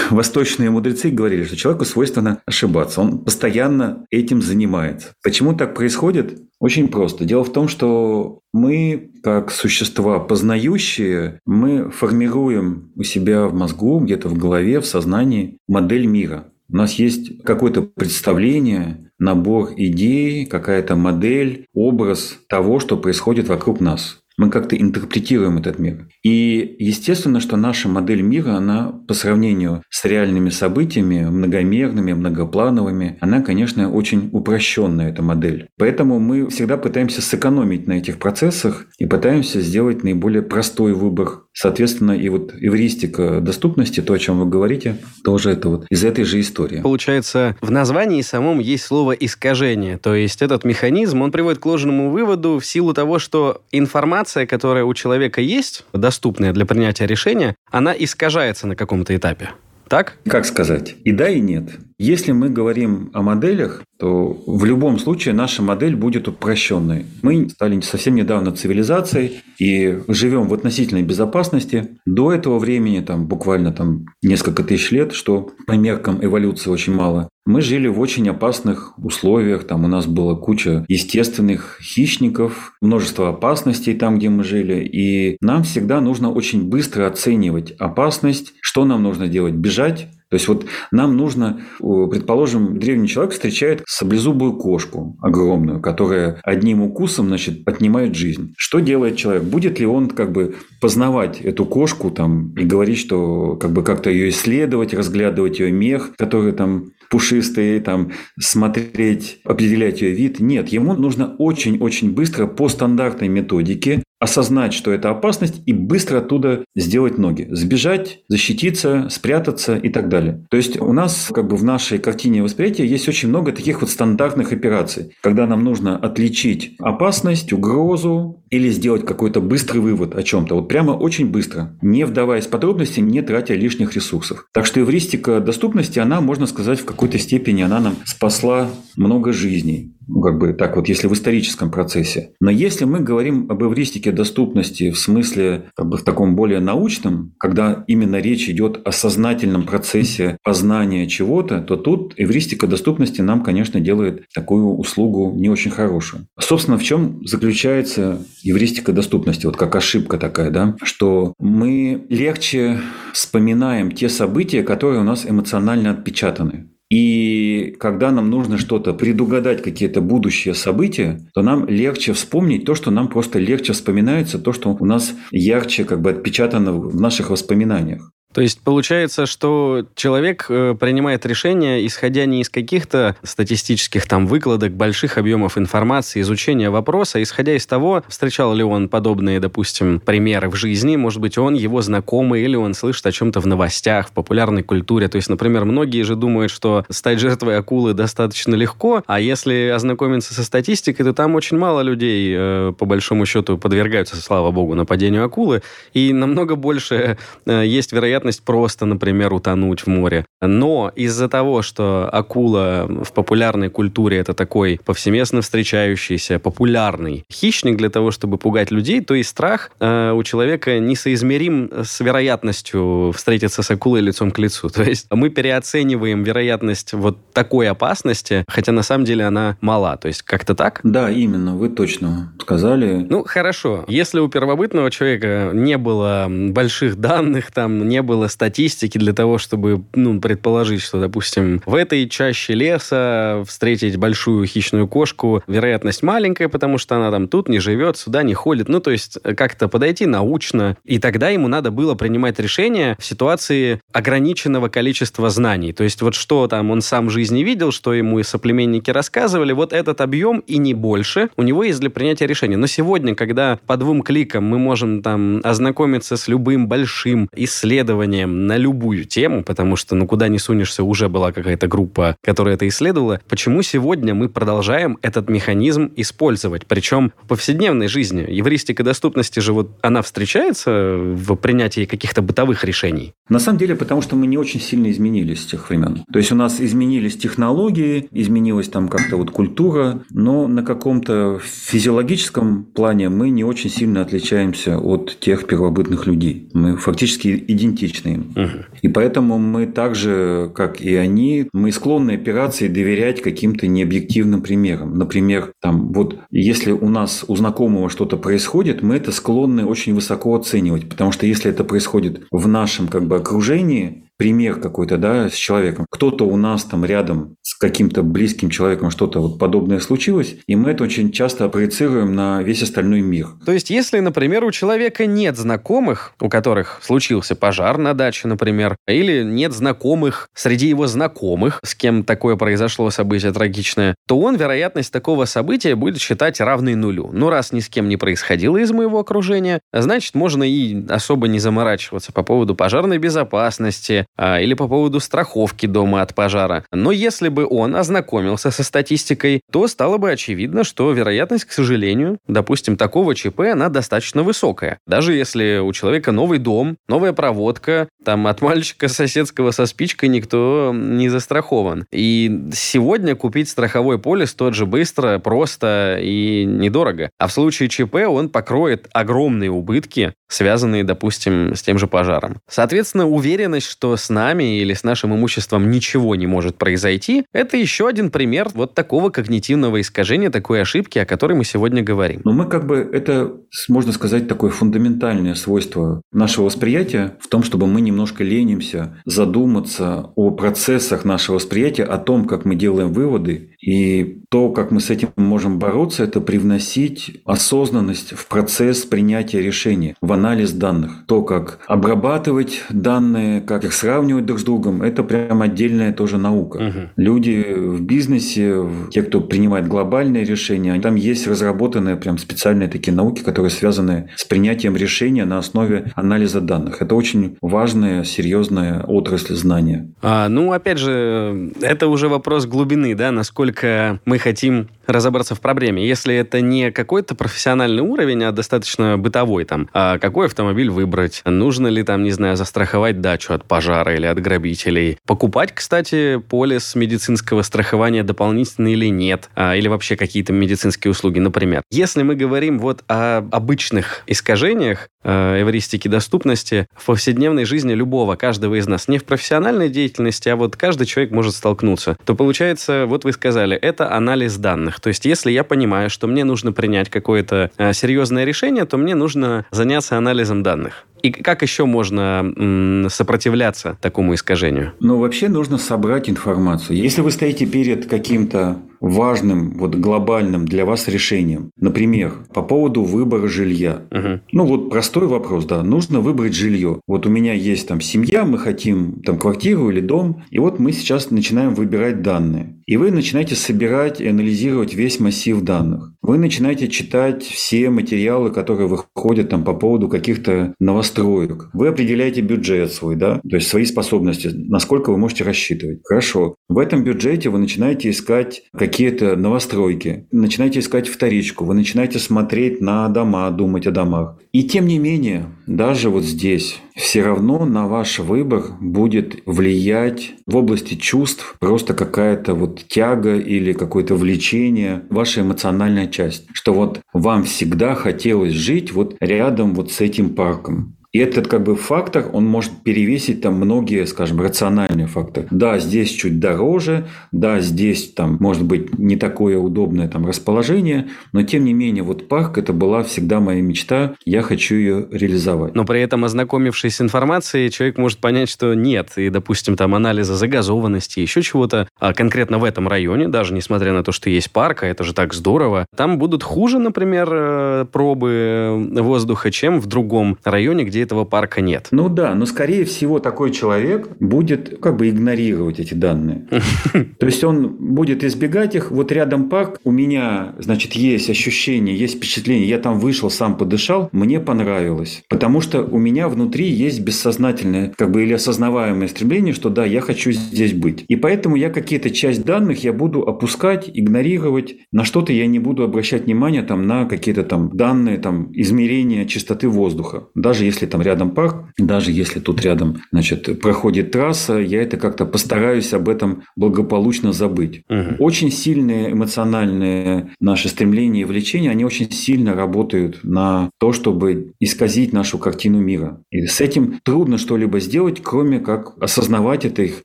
восточные мудрецы говорили, что человеку свойственно ошибаться. Он постоянно этим занимается. Почему так происходит? Очень просто. Дело в том, что мы, как существа познающие, мы формируем у себя в мозгу, где-то в голове, в сознании модель мира. У нас есть какое-то представление, набор идей, какая-то модель, образ того, что происходит вокруг нас мы как-то интерпретируем этот мир. И естественно, что наша модель мира, она по сравнению с реальными событиями, многомерными, многоплановыми, она, конечно, очень упрощенная, эта модель. Поэтому мы всегда пытаемся сэкономить на этих процессах и пытаемся сделать наиболее простой выбор. Соответственно, и вот эвристика доступности, то, о чем вы говорите, тоже это вот из этой же истории. Получается, в названии самом есть слово «искажение». То есть этот механизм, он приводит к ложному выводу в силу того, что информация информация, которая у человека есть, доступная для принятия решения, она искажается на каком-то этапе. Так? Как сказать? И да, и нет. Если мы говорим о моделях, то в любом случае наша модель будет упрощенной. Мы стали совсем недавно цивилизацией и живем в относительной безопасности. До этого времени, там, буквально там, несколько тысяч лет, что по меркам эволюции очень мало, мы жили в очень опасных условиях. Там у нас была куча естественных хищников, множество опасностей там, где мы жили. И нам всегда нужно очень быстро оценивать опасность. Что нам нужно делать? Бежать то есть вот нам нужно, предположим, древний человек встречает саблезубую кошку огромную, которая одним укусом, значит, отнимает жизнь. Что делает человек? Будет ли он как бы познавать эту кошку там и говорить, что как бы как-то ее исследовать, разглядывать ее мех, который там пушистый, там, смотреть, определять ее вид. Нет, ему нужно очень-очень быстро по стандартной методике осознать, что это опасность, и быстро оттуда сделать ноги. Сбежать, защититься, спрятаться и так далее. То есть у нас как бы в нашей картине восприятия есть очень много таких вот стандартных операций, когда нам нужно отличить опасность, угрозу или сделать какой-то быстрый вывод о чем-то. Вот прямо очень быстро, не вдаваясь в подробности, не тратя лишних ресурсов. Так что эвристика доступности, она, можно сказать, в какой-то степени она нам спасла много жизней ну, как бы так вот, если в историческом процессе. Но если мы говорим об эвристике доступности в смысле, как бы в таком более научном, когда именно речь идет о сознательном процессе познания чего-то, то тут эвристика доступности нам, конечно, делает такую услугу не очень хорошую. Собственно, в чем заключается эвристика доступности? Вот как ошибка такая, да, что мы легче вспоминаем те события, которые у нас эмоционально отпечатаны. И когда нам нужно что-то предугадать, какие-то будущие события, то нам легче вспомнить то, что нам просто легче вспоминается, то, что у нас ярче как бы отпечатано в наших воспоминаниях. То есть получается, что человек э, принимает решения, исходя не из каких-то статистических там выкладок, больших объемов информации, изучения вопроса, а исходя из того, встречал ли он подобные, допустим, примеры в жизни, может быть, он его знакомый или он слышит о чем-то в новостях, в популярной культуре. То есть, например, многие же думают, что стать жертвой акулы достаточно легко, а если ознакомиться со статистикой, то там очень мало людей, э, по большому счету, подвергаются, слава богу, нападению акулы, и намного больше э, есть вероятность вероятность просто, например, утонуть в море. Но из-за того, что акула в популярной культуре это такой повсеместно встречающийся, популярный хищник для того, чтобы пугать людей, то и страх э, у человека несоизмерим с вероятностью встретиться с акулой лицом к лицу. То есть мы переоцениваем вероятность вот такой опасности, хотя на самом деле она мала. То есть как-то так? Да, именно, вы точно сказали. Ну, хорошо. Если у первобытного человека не было больших данных, там не было статистики для того, чтобы ну, предположить, что, допустим, в этой чаще леса встретить большую хищную кошку вероятность маленькая, потому что она там тут не живет, сюда не ходит. Ну, то есть как-то подойти научно. И тогда ему надо было принимать решение в ситуации ограниченного количества знаний. То есть вот что там он сам в жизни видел, что ему и соплеменники рассказывали, вот этот объем и не больше у него есть для принятия решения. Но сегодня, когда по двум кликам мы можем там ознакомиться с любым большим исследованием на любую тему, потому что ну куда не сунешься, уже была какая-то группа, которая это исследовала, почему сегодня мы продолжаем этот механизм использовать? Причем в повседневной жизни. Евристика доступности же вот она встречается в принятии каких-то бытовых решений? На самом деле, потому что мы не очень сильно изменились с тех времен. То есть у нас изменились технологии, изменилась там как-то вот культура, но на каком-то физиологическом плане мы не очень сильно отличаемся от тех первобытных людей. Мы фактически идентичны им. Угу. И поэтому мы так же, как и они, мы склонны операции доверять каким-то необъективным примерам. Например, там вот если у нас у знакомого что-то происходит, мы это склонны очень высоко оценивать, потому что если это происходит в нашем как бы окружении, пример какой-то, да, с человеком. Кто-то у нас там рядом с каким-то близким человеком что-то вот подобное случилось, и мы это очень часто проецируем на весь остальной мир. То есть, если, например, у человека нет знакомых, у которых случился пожар на даче, например, или нет знакомых среди его знакомых, с кем такое произошло событие трагичное, то он вероятность такого события будет считать равной нулю. Ну, раз ни с кем не происходило из моего окружения, значит, можно и особо не заморачиваться по поводу пожарной безопасности, а, или по поводу страховки дома от пожара. Но если бы он ознакомился со статистикой, то стало бы очевидно, что вероятность, к сожалению, допустим, такого ЧП, она достаточно высокая. Даже если у человека новый дом, новая проводка, там от мальчика соседского со спичкой никто не застрахован. И сегодня купить страховой полис тот же быстро, просто и недорого. А в случае ЧП он покроет огромные убытки, связанные, допустим, с тем же пожаром. Соответственно, уверенность, что с нами или с нашим имуществом ничего не может произойти, это еще один пример вот такого когнитивного искажения, такой ошибки, о которой мы сегодня говорим. Но мы как бы, это, можно сказать, такое фундаментальное свойство нашего восприятия в том, чтобы мы немножко ленимся задуматься о процессах нашего восприятия, о том, как мы делаем выводы, и то, как мы с этим можем бороться, это привносить осознанность в процесс принятия решения, в анализ данных. То, как обрабатывать данные, как их сравнивать друг с другом, это прям отдельная тоже наука. Угу. Люди в бизнесе, те, кто принимает глобальные решения, там есть разработанные прям специальные такие науки, которые связаны с принятием решения на основе анализа данных. Это очень важная, серьезная отрасль знания. А, ну, опять же, это уже вопрос глубины, да, насколько мы хотим разобраться в проблеме. Если это не какой-то профессиональный уровень, а достаточно бытовой, там, а какой автомобиль выбрать, нужно ли там, не знаю, застраховать дачу от пожара или от грабителей. Покупать, кстати, полис медицинского страхования дополнительно или нет, а, или вообще какие-то медицинские услуги, например. Если мы говорим вот о обычных искажениях э, эвристики доступности в повседневной жизни любого, каждого из нас, не в профессиональной деятельности, а вот каждый человек может столкнуться, то получается, вот вы сказали, это анализ данных данных. То есть, если я понимаю, что мне нужно принять какое-то э, серьезное решение, то мне нужно заняться анализом данных. И как еще можно сопротивляться такому искажению? Ну, вообще нужно собрать информацию. Если вы стоите перед каким-то важным, вот глобальным для вас решением, например, по поводу выбора жилья. Угу. Ну, вот простой вопрос, да, нужно выбрать жилье. Вот у меня есть там семья, мы хотим там квартиру или дом, и вот мы сейчас начинаем выбирать данные. И вы начинаете собирать и анализировать весь массив данных. Вы начинаете читать все материалы, которые выходят там по поводу каких-то новостроек. Вы определяете бюджет свой, да, то есть свои способности, насколько вы можете рассчитывать. Хорошо. В этом бюджете вы начинаете искать какие-то новостройки, начинаете искать вторичку, вы начинаете смотреть на дома, думать о домах. И тем не менее, даже вот здесь все равно на ваш выбор будет влиять в области чувств просто какая-то вот тяга или какое-то влечение, ваша эмоциональная часть, что вот вам всегда хотелось жить вот рядом вот с этим парком. И этот как бы фактор, он может перевесить там многие, скажем, рациональные факторы. Да, здесь чуть дороже, да, здесь там может быть не такое удобное там расположение, но тем не менее вот парк это была всегда моя мечта, я хочу ее реализовать. Но при этом, ознакомившись с информацией, человек может понять, что нет, и, допустим, там анализа загазованности, еще чего-то, а конкретно в этом районе, даже несмотря на то, что есть парк, а это же так здорово, там будут хуже, например, э, пробы воздуха, чем в другом районе, где этого парка нет. Ну да, но скорее всего такой человек будет как бы игнорировать эти данные. То есть он будет избегать их. Вот рядом парк, у меня, значит, есть ощущение, есть впечатление, я там вышел, сам подышал, мне понравилось. Потому что у меня внутри есть бессознательное, как бы или осознаваемое стремление, что да, я хочу здесь быть. И поэтому я какие-то часть данных я буду опускать, игнорировать, на что-то я не буду обращать внимание там на какие-то там данные, там измерения чистоты воздуха. Даже если там рядом парк, даже если тут рядом, значит, проходит трасса, я это как-то постараюсь об этом благополучно забыть. Угу. Очень сильные эмоциональные наши стремления и влечения, они очень сильно работают на то, чтобы исказить нашу картину мира. И с этим трудно что-либо сделать, кроме как осознавать это, их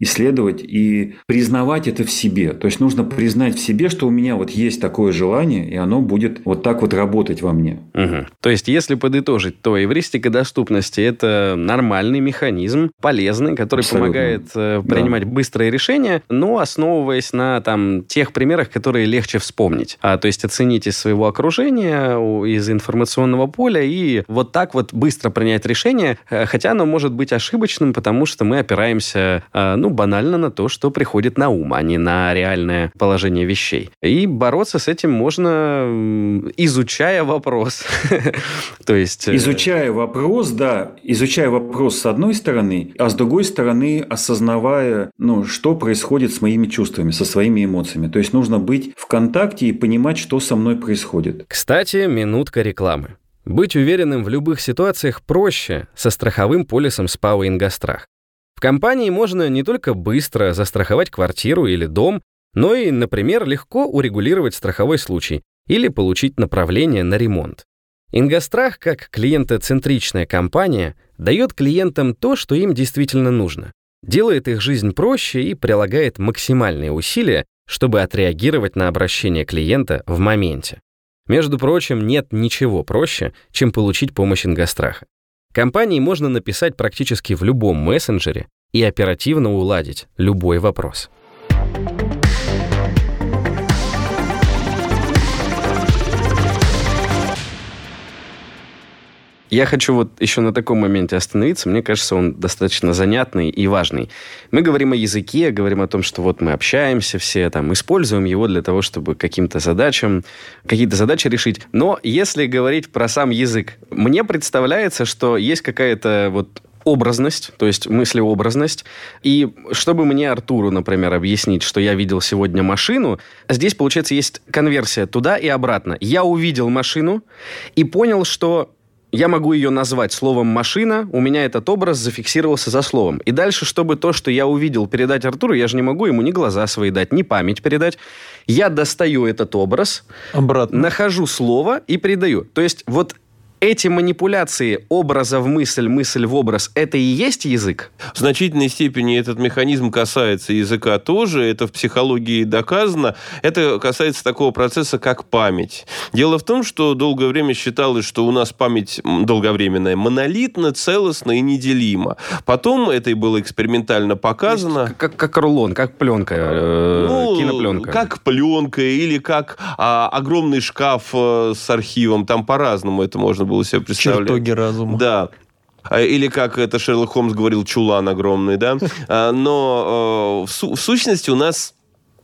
исследовать и признавать это в себе. То есть нужно признать в себе, что у меня вот есть такое желание, и оно будет вот так вот работать во мне. Угу. То есть, если подытожить, то эвристика доступности – это нормальный механизм, полезный, который Абсолютно. помогает э, принимать да. быстрые решения, но основываясь на там, тех примерах, которые легче вспомнить. А, то есть, оценить из своего окружения, из информационного поля и вот так вот быстро принять решение, э, хотя оно может быть ошибочным, потому что мы опираемся, э, ну, банально на то, что приходит на ум, а не на реальное положение вещей. И бороться с этим можно, изучая вопрос. То есть... Э, изучая вопрос, да, изучая вопрос с одной стороны, а с другой стороны осознавая, ну, что происходит с моими чувствами, со своими эмоциями. То есть нужно быть в контакте и понимать, что со мной происходит. Кстати, минутка рекламы. Быть уверенным в любых ситуациях проще со страховым полисом СПАО «Ингострах». В компании можно не только быстро застраховать квартиру или дом, но и, например, легко урегулировать страховой случай или получить направление на ремонт. Ингострах, как клиентоцентричная компания, дает клиентам то, что им действительно нужно, делает их жизнь проще и прилагает максимальные усилия, чтобы отреагировать на обращение клиента в моменте. Между прочим, нет ничего проще, чем получить помощь Ингостраха. Компании можно написать практически в любом мессенджере и оперативно уладить любой вопрос. Я хочу вот еще на таком моменте остановиться. Мне кажется, он достаточно занятный и важный. Мы говорим о языке, говорим о том, что вот мы общаемся все, там, используем его для того, чтобы каким-то задачам, какие-то задачи решить. Но если говорить про сам язык, мне представляется, что есть какая-то вот образность, то есть мыслеобразность. И чтобы мне Артуру, например, объяснить, что я видел сегодня машину, здесь, получается, есть конверсия туда и обратно. Я увидел машину и понял, что я могу ее назвать словом «машина», у меня этот образ зафиксировался за словом. И дальше, чтобы то, что я увидел, передать Артуру, я же не могу ему ни глаза свои дать, ни память передать. Я достаю этот образ, Обратно. нахожу слово и передаю. То есть вот эти манипуляции образа в мысль, мысль в образ, это и есть язык? В значительной степени этот механизм касается языка тоже, это в психологии доказано. Это касается такого процесса, как память. Дело в том, что долгое время считалось, что у нас память долговременная, монолитна, целостна и неделима. Потом это и было экспериментально показано. Как, как рулон, как пленка, э, ну, кинопленка. Как пленка или как а, огромный шкаф э, с архивом. Там по-разному это можно было себе представлять. Чертоги разума. Да. А, или, как это Шерлок Холмс говорил, чулан огромный, да? А, но э, в сущности у нас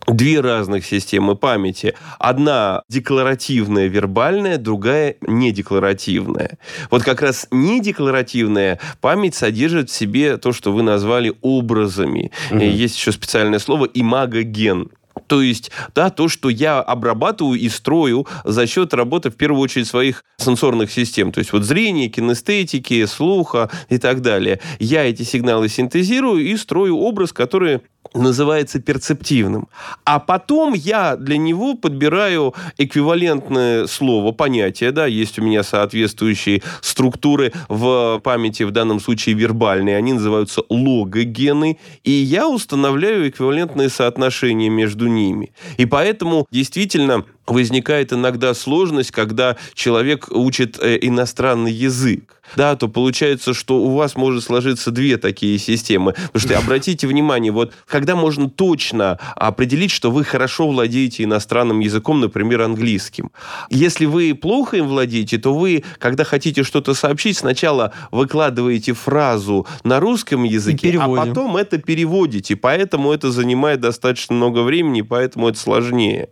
две разных системы памяти. Одна декларативная, вербальная, другая недекларативная. Вот как раз недекларативная память содержит в себе то, что вы назвали образами. Угу. Есть еще специальное слово имагоген. То есть, да, то, что я обрабатываю и строю за счет работы, в первую очередь, своих сенсорных систем. То есть, вот зрение, кинестетики, слуха и так далее. Я эти сигналы синтезирую и строю образ, который называется перцептивным. А потом я для него подбираю эквивалентное слово, понятие, да, есть у меня соответствующие структуры в памяти, в данном случае вербальные, они называются логогены, и я устанавливаю эквивалентные соотношения между ними. И поэтому действительно возникает иногда сложность, когда человек учит э, иностранный язык. Да, то получается, что у вас может сложиться две такие системы. Потому что обратите внимание, вот когда можно точно определить, что вы хорошо владеете иностранным языком, например, английским. Если вы плохо им владеете, то вы, когда хотите что-то сообщить, сначала выкладываете фразу на русском языке, а потом это переводите. Поэтому это занимает достаточно много времени, поэтому это сложнее.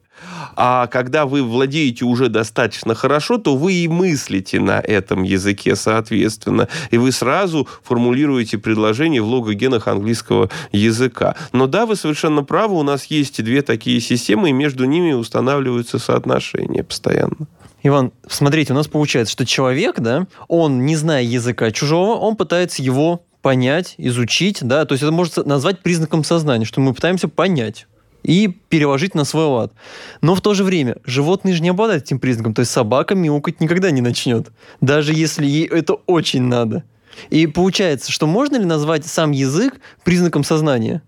А когда вы владеете уже достаточно хорошо, то вы и мыслите на этом языке, соответственно. И вы сразу формулируете предложение в логогенах английского языка. Но да, вы совершенно правы, у нас есть две такие системы, и между ними устанавливаются соотношения постоянно. Иван, смотрите, у нас получается, что человек, да, он, не зная языка чужого, он пытается его понять, изучить, да, то есть это можно назвать признаком сознания, что мы пытаемся понять и переложить на свой лад. Но в то же время животные же не обладают этим признаком. То есть собака мяукать никогда не начнет, даже если ей это очень надо. И получается, что можно ли назвать сам язык признаком сознания?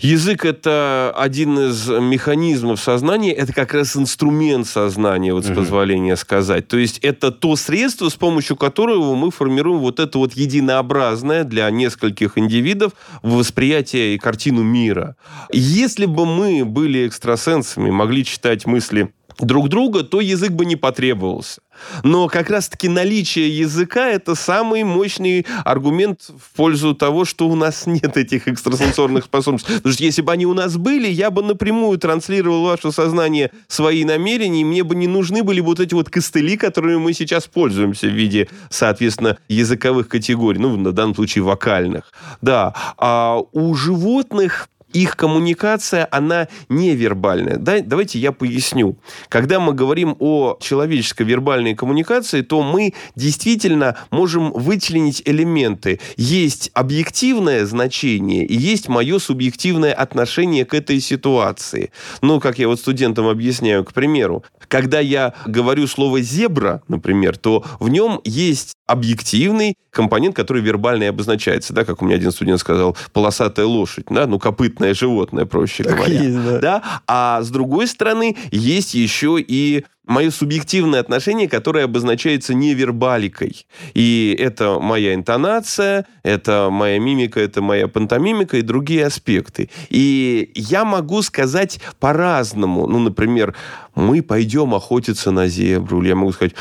Язык – это один из механизмов сознания, это как раз инструмент сознания, вот с позволения сказать. То есть это то средство, с помощью которого мы формируем вот это вот единообразное для нескольких индивидов восприятие и картину мира. Если бы мы были экстрасенсами, могли читать мысли друг друга, то язык бы не потребовался. Но как раз-таки наличие языка – это самый мощный аргумент в пользу того, что у нас нет этих экстрасенсорных способностей. Потому что если бы они у нас были, я бы напрямую транслировал ваше сознание свои намерения, и мне бы не нужны были вот эти вот костыли, которыми мы сейчас пользуемся в виде, соответственно, языковых категорий, ну, в данном случае вокальных. Да, а у животных их коммуникация, она невербальная. Да, давайте я поясню. Когда мы говорим о человеческой вербальной коммуникации, то мы действительно можем вычленить элементы. Есть объективное значение и есть мое субъективное отношение к этой ситуации. Ну, как я вот студентам объясняю, к примеру, когда я говорю слово «зебра», например, то в нем есть объективный компонент, который вербально обозначается, да, как у меня один студент сказал, полосатая лошадь, да, ну, копытное животное, проще так говоря. Есть, да. да. А с другой стороны, есть еще и мое субъективное отношение, которое обозначается невербаликой. И это моя интонация, это моя мимика, это моя пантомимика и другие аспекты. И я могу сказать по-разному. Ну, например, мы пойдем охотиться на зебру. Или я могу сказать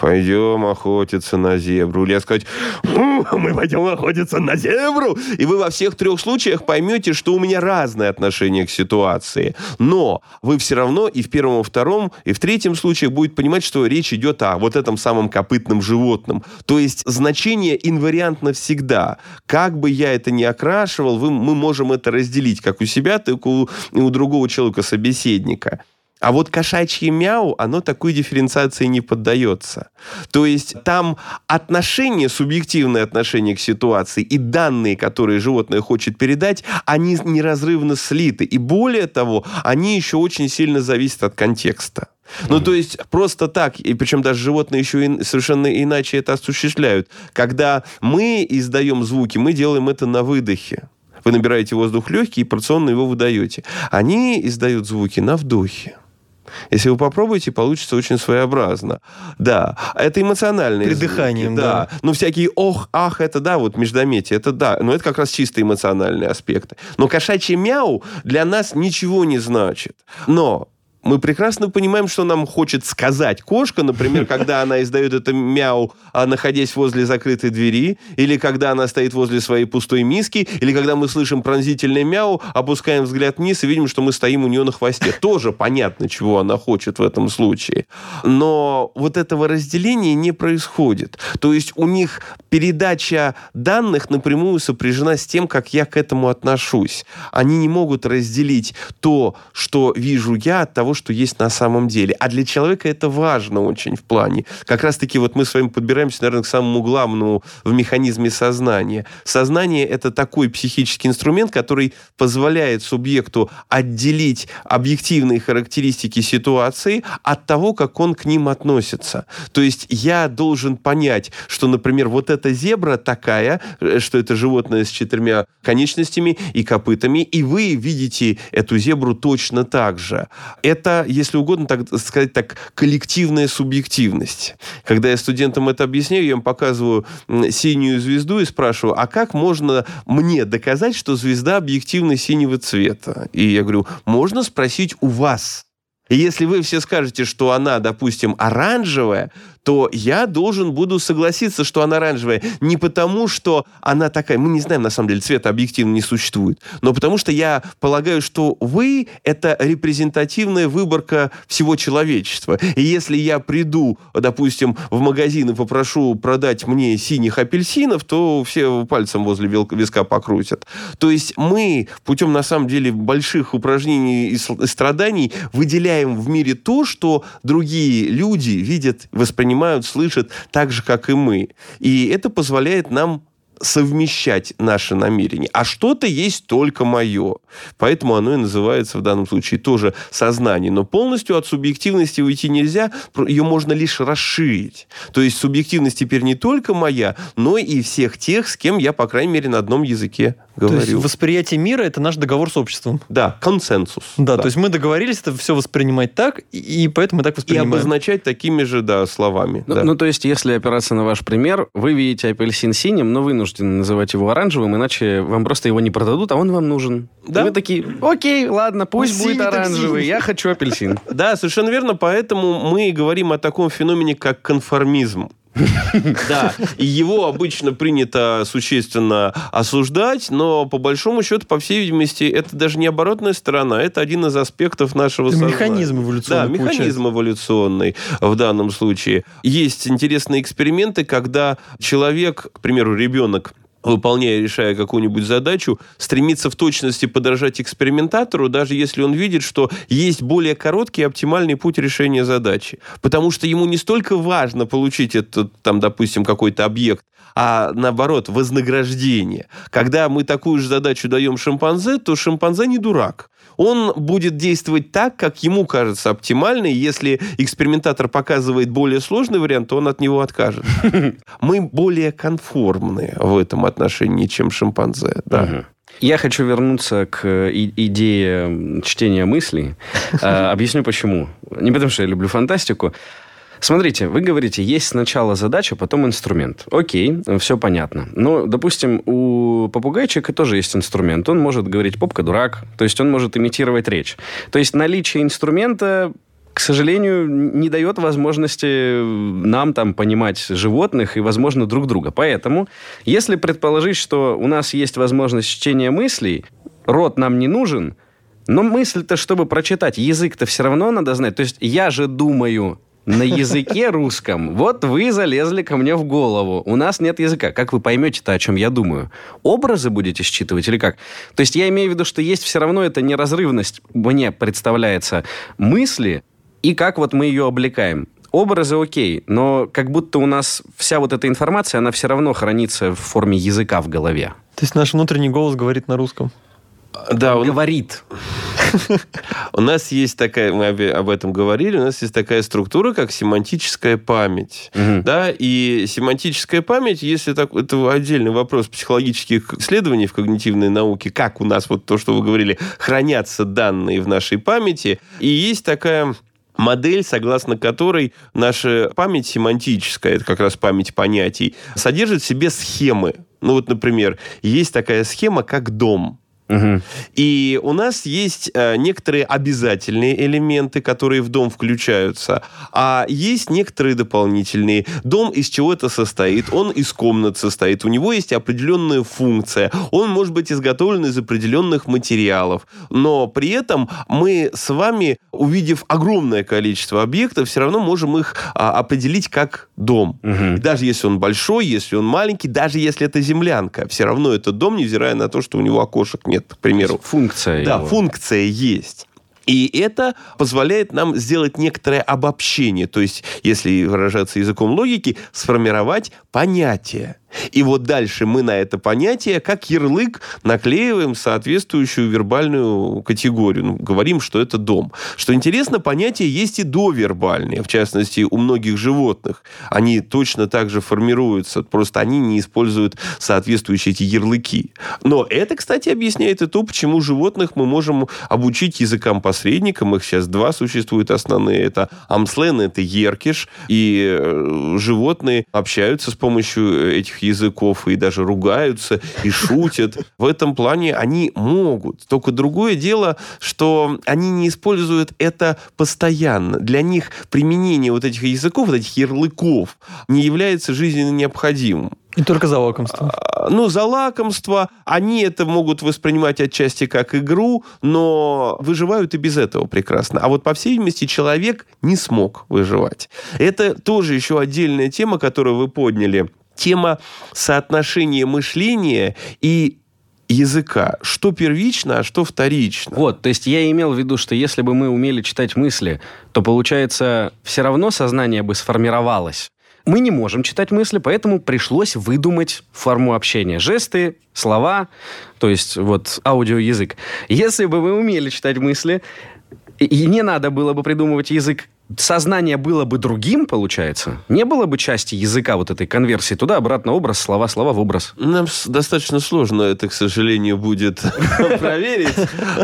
пойдем охотиться на зебру. Или я сказать, мы пойдем охотиться на зебру. И вы во всех трех случаях поймете, что у меня разное отношение к ситуации. Но вы все равно и в первом, и втором, и в третьем случае будет понимать, что речь идет о вот этом самом копытном животном. То есть значение инвариантно всегда. Как бы я это ни окрашивал, вы, мы можем это разделить как у себя, так и у, и у другого человека, собеседника. А вот кошачье мяу, оно такой дифференциации не поддается. То есть там отношение, субъективное отношение к ситуации и данные, которые животное хочет передать, они неразрывно слиты. И более того, они еще очень сильно зависят от контекста. Ну, то есть просто так, и причем даже животные еще и совершенно иначе это осуществляют. Когда мы издаем звуки, мы делаем это на выдохе. Вы набираете воздух легкий и порционно его выдаете. Они издают звуки на вдохе. Если вы попробуете, получится очень своеобразно. Да, это эмоциональные Придыханием, звуки, да. да. Ну, всякие ох, ах, это да, вот междометие, это да. Но это как раз чисто эмоциональные аспекты. Но кошачий мяу для нас ничего не значит. Но мы прекрасно понимаем, что нам хочет сказать кошка, например, когда она издает это мяу, а, находясь возле закрытой двери, или когда она стоит возле своей пустой миски, или когда мы слышим пронзительное мяу, опускаем взгляд вниз и видим, что мы стоим у нее на хвосте. Тоже понятно, чего она хочет в этом случае. Но вот этого разделения не происходит. То есть у них передача данных напрямую сопряжена с тем, как я к этому отношусь. Они не могут разделить то, что вижу я, от того, того, что есть на самом деле. А для человека это важно очень в плане. Как раз-таки вот мы с вами подбираемся, наверное, к самому главному в механизме сознания. Сознание – это такой психический инструмент, который позволяет субъекту отделить объективные характеристики ситуации от того, как он к ним относится. То есть я должен понять, что, например, вот эта зебра такая, э, что это животное с четырьмя конечностями и копытами, и вы видите эту зебру точно так же. Это, если угодно, так сказать так, коллективная субъективность. Когда я студентам это объясняю, я им показываю синюю звезду и спрашиваю, а как можно мне доказать, что звезда объективно синего цвета? И я говорю, можно спросить у вас. И если вы все скажете, что она, допустим, оранжевая, то я должен буду согласиться, что она оранжевая. Не потому, что она такая... Мы не знаем, на самом деле, цвета объективно не существует. Но потому что я полагаю, что вы — это репрезентативная выборка всего человечества. И если я приду, допустим, в магазин и попрошу продать мне синих апельсинов, то все пальцем возле виска покрутят. То есть мы путем, на самом деле, больших упражнений и страданий выделяем в мире то, что другие люди видят, воспринимают понимают, слышат так же, как и мы. И это позволяет нам совмещать наши намерения. А что-то есть только мое. Поэтому оно и называется в данном случае тоже сознание. Но полностью от субъективности уйти нельзя, ее можно лишь расширить. То есть субъективность теперь не только моя, но и всех тех, с кем я, по крайней мере, на одном языке говорю. То есть восприятие мира – это наш договор с обществом. Да, консенсус. Да, да. то есть мы договорились это все воспринимать так, и поэтому мы так воспринимаем. И обозначать такими же, да, словами. Ну, да. ну, то есть, если опираться на ваш пример, вы видите апельсин синим, но вынуждены вынуждены называть его оранжевым, иначе вам просто его не продадут, а он вам нужен. Да? И вы такие, окей, ладно, пусть, пусть будет оранжевый, я хочу апельсин. Да, совершенно верно, поэтому мы говорим о таком феномене, как конформизм. Да, и его обычно принято существенно осуждать, но по большому счету, по всей видимости, это даже не оборотная сторона, это один из аспектов нашего сознания. Механизм эволюционный. Да, механизм эволюционный в данном случае. Есть интересные эксперименты, когда человек, к примеру, ребенок выполняя, решая какую-нибудь задачу, стремится в точности подражать экспериментатору, даже если он видит, что есть более короткий и оптимальный путь решения задачи. Потому что ему не столько важно получить этот, там, допустим, какой-то объект, а наоборот, вознаграждение. Когда мы такую же задачу даем шимпанзе, то шимпанзе не дурак он будет действовать так, как ему кажется оптимально, и если экспериментатор показывает более сложный вариант, то он от него откажет. Мы более конформны в этом отношении, чем шимпанзе. Да. Я хочу вернуться к идее чтения мыслей. А, объясню почему. Не потому, что я люблю фантастику, Смотрите, вы говорите, есть сначала задача, потом инструмент. Окей, все понятно. Но, допустим, у попугайчика тоже есть инструмент. Он может говорить «попка дурак», то есть он может имитировать речь. То есть наличие инструмента к сожалению, не дает возможности нам там понимать животных и, возможно, друг друга. Поэтому, если предположить, что у нас есть возможность чтения мыслей, рот нам не нужен, но мысль-то, чтобы прочитать, язык-то все равно надо знать. То есть я же думаю, на языке русском. Вот вы залезли ко мне в голову. У нас нет языка. Как вы поймете-то, о чем я думаю? Образы будете считывать или как? То есть я имею в виду, что есть все равно эта неразрывность, мне представляется, мысли и как вот мы ее облекаем. Образы окей, но как будто у нас вся вот эта информация, она все равно хранится в форме языка в голове. То есть наш внутренний голос говорит на русском? Да, он говорит. У нас есть такая, мы об этом говорили, у нас есть такая структура, как семантическая память. Да, и семантическая память, если так, это отдельный вопрос психологических исследований в когнитивной науке, как у нас вот то, что вы говорили, хранятся данные в нашей памяти. И есть такая модель, согласно которой наша память семантическая, это как раз память понятий, содержит в себе схемы. Ну вот, например, есть такая схема, как дом. Угу. И у нас есть э, некоторые обязательные элементы, которые в дом включаются, а есть некоторые дополнительные. Дом из чего это состоит? Он из комнат состоит. У него есть определенная функция. Он может быть изготовлен из определенных материалов. Но при этом мы с вами, увидев огромное количество объектов, все равно можем их а, определить как дом. Угу. Даже если он большой, если он маленький, даже если это землянка, все равно это дом, невзирая на то, что у него окошек нет нет, к примеру. Функция Да, его. функция есть. И это позволяет нам сделать некоторое обобщение, то есть, если выражаться языком логики, сформировать понятие. И вот дальше мы на это понятие, как ярлык, наклеиваем соответствующую вербальную категорию. Ну, говорим, что это дом. Что интересно, понятия есть и довербальные. В частности, у многих животных. Они точно так же формируются, просто они не используют соответствующие эти ярлыки. Но это, кстати, объясняет и то, почему животных мы можем обучить языкам-посредникам. Их сейчас два существуют основные. Это амслен, это еркиш. И э, животные общаются с помощью этих языков и даже ругаются и шутят. В этом плане они могут. Только другое дело, что они не используют это постоянно. Для них применение вот этих языков, вот этих ярлыков не является жизненно необходимым. И только за лакомство. А, ну, за лакомство. Они это могут воспринимать отчасти как игру, но выживают и без этого прекрасно. А вот, по всей видимости, человек не смог выживать. Это тоже еще отдельная тема, которую вы подняли тема соотношения мышления и языка. Что первично, а что вторично. Вот, то есть я имел в виду, что если бы мы умели читать мысли, то, получается, все равно сознание бы сформировалось. Мы не можем читать мысли, поэтому пришлось выдумать форму общения. Жесты, слова, то есть вот аудиоязык. Если бы мы умели читать мысли, и не надо было бы придумывать язык сознание было бы другим, получается, не было бы части языка вот этой конверсии туда-обратно, образ, слова, слова в образ. Нам достаточно сложно это, к сожалению, будет проверить.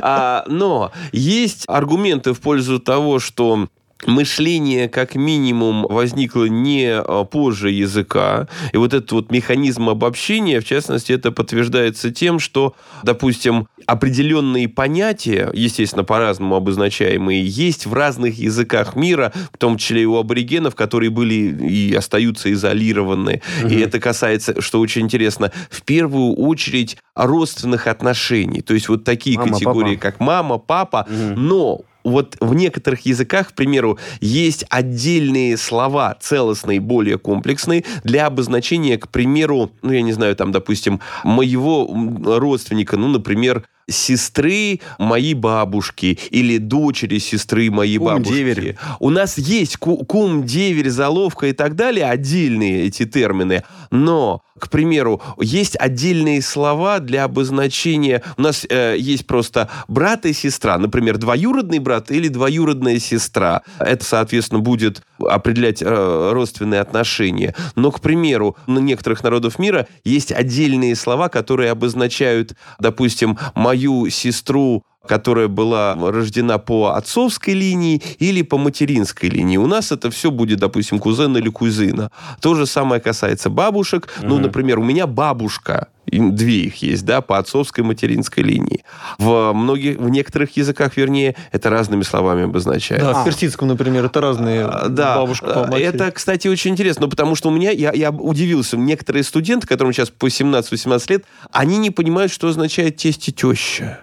А, но есть аргументы в пользу того, что мышление как минимум возникло не а, позже языка. И вот этот вот механизм обобщения, в частности, это подтверждается тем, что, допустим, определенные понятия, естественно, по-разному обозначаемые, есть в разных языках мира, в том числе и у аборигенов, которые были и остаются изолированы. Угу. И это касается, что очень интересно, в первую очередь родственных отношений. То есть вот такие мама, категории, папа. как мама, папа. Угу. Но вот в некоторых языках, к примеру, есть отдельные слова целостные, более комплексные для обозначения, к примеру, ну, я не знаю, там, допустим, моего родственника, ну, например, сестры моей бабушки или дочери сестры моей кум, бабушки. Деверь. У нас есть кум, деверь, заловка и так далее, отдельные эти термины, но к примеру, есть отдельные слова для обозначения. У нас э, есть просто брат и сестра. Например, двоюродный брат или двоюродная сестра. Это, соответственно, будет определять э, родственные отношения. Но, к примеру, на некоторых народов мира есть отдельные слова, которые обозначают, допустим, мою сестру которая была рождена по отцовской линии или по материнской линии. У нас это все будет, допустим, кузен или кузина. То же самое касается бабушек. Ну, например, у меня бабушка две их есть, да, по отцовской и материнской линии. В многих, в некоторых языках, вернее, это разными словами обозначается. Да, в персидском, например, это разные а, да, бабушка по матери. Это, кстати, очень интересно, ну, потому что у меня, я, я удивился, некоторые студенты, которым сейчас по 17-18 лет, они не понимают, что означает тесть и теща.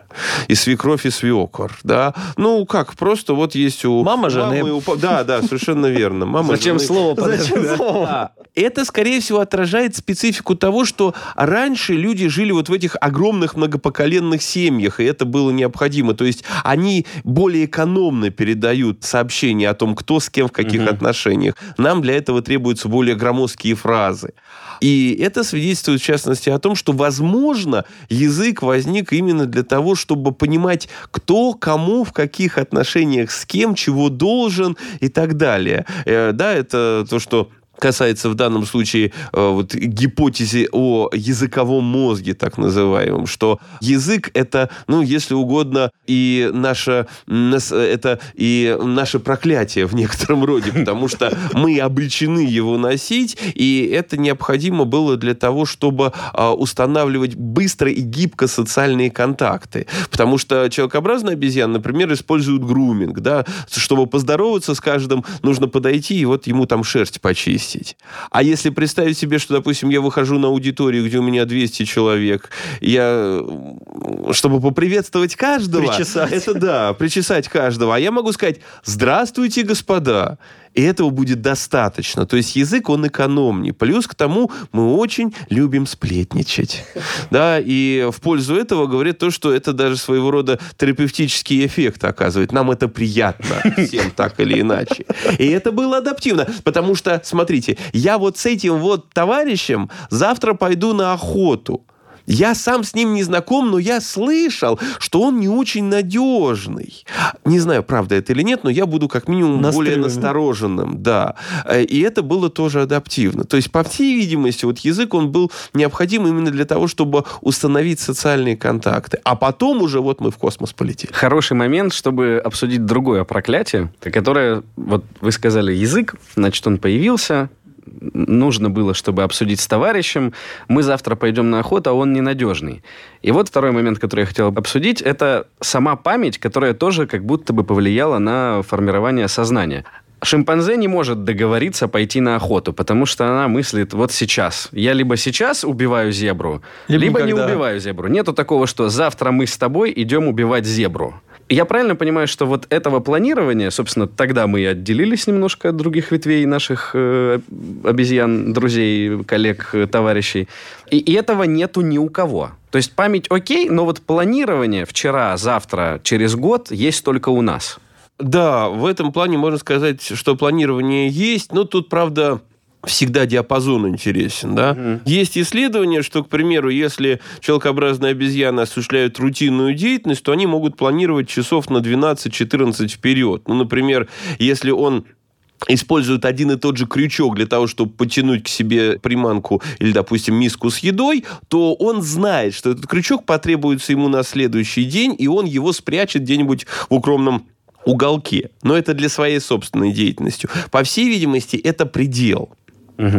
И свекровь, и свекор, да. Ну, как, просто вот есть у... Мама жены. У... Да, да, совершенно верно. Мама Зачем жены. слово? Зачем слово? Это, скорее всего, отражает специфику того, что раньше раньше люди жили вот в этих огромных многопоколенных семьях, и это было необходимо. То есть они более экономно передают сообщения о том, кто с кем в каких угу. отношениях. Нам для этого требуются более громоздкие фразы. И это свидетельствует, в частности, о том, что, возможно, язык возник именно для того, чтобы понимать, кто кому в каких отношениях с кем, чего должен и так далее. Э, да, это то, что касается в данном случае э, вот, гипотезы о языковом мозге, так называемом, что язык это, ну, если угодно, и наше, это и наше проклятие в некотором роде, потому что мы обречены его носить, и это необходимо было для того, чтобы э, устанавливать быстро и гибко социальные контакты. Потому что человекообразные обезьяны, например, используют груминг, да, чтобы поздороваться с каждым, нужно подойти и вот ему там шерсть почистить вместить. А если представить себе, что, допустим, я выхожу на аудиторию, где у меня 200 человек, я чтобы поприветствовать каждого. Причесать. Это да, причесать каждого. А я могу сказать, здравствуйте, господа. И этого будет достаточно. То есть язык, он экономнее. Плюс к тому, мы очень любим сплетничать. Да, и в пользу этого говорит то, что это даже своего рода терапевтический эффект оказывает. Нам это приятно всем так или иначе. И это было адаптивно. Потому что, смотрите, я вот с этим вот товарищем завтра пойду на охоту. Я сам с ним не знаком, но я слышал, что он не очень надежный. Не знаю, правда это или нет, но я буду как минимум более Настроенным. настороженным. Да. Э, И это было тоже адаптивно. То есть, по всей видимости, вот язык, он был необходим именно для того, чтобы установить социальные контакты. А потом уже вот мы в космос полетели. Хороший момент, чтобы обсудить другое проклятие, которое, вот вы сказали, язык, значит, он появился, нужно было, чтобы обсудить с товарищем. Мы завтра пойдем на охоту, а он ненадежный. И вот второй момент, который я хотел обсудить, это сама память, которая тоже как будто бы повлияла на формирование сознания. Шимпанзе не может договориться пойти на охоту, потому что она мыслит вот сейчас. Я либо сейчас убиваю зебру, Либо либо, не убиваю зебру. Нету такого, что завтра мы с тобой идем убивать зебру. Я правильно понимаю, что вот этого планирования, собственно, тогда мы и отделились немножко от других ветвей наших э, обезьян, друзей, коллег, э, товарищей. И, и этого нету ни у кого. То есть память окей, но вот планирование вчера, завтра, через год есть только у нас. Да, в этом плане можно сказать, что планирование есть, но тут, правда, всегда диапазон интересен, да. Есть исследования, что, к примеру, если человекообразные обезьяны осуществляют рутинную деятельность, то они могут планировать часов на 12-14 вперед. Ну, например, если он использует один и тот же крючок для того, чтобы потянуть к себе приманку или, допустим, миску с едой, то он знает, что этот крючок потребуется ему на следующий день, и он его спрячет где-нибудь в укромном уголке. Но это для своей собственной деятельности. По всей видимости, это предел.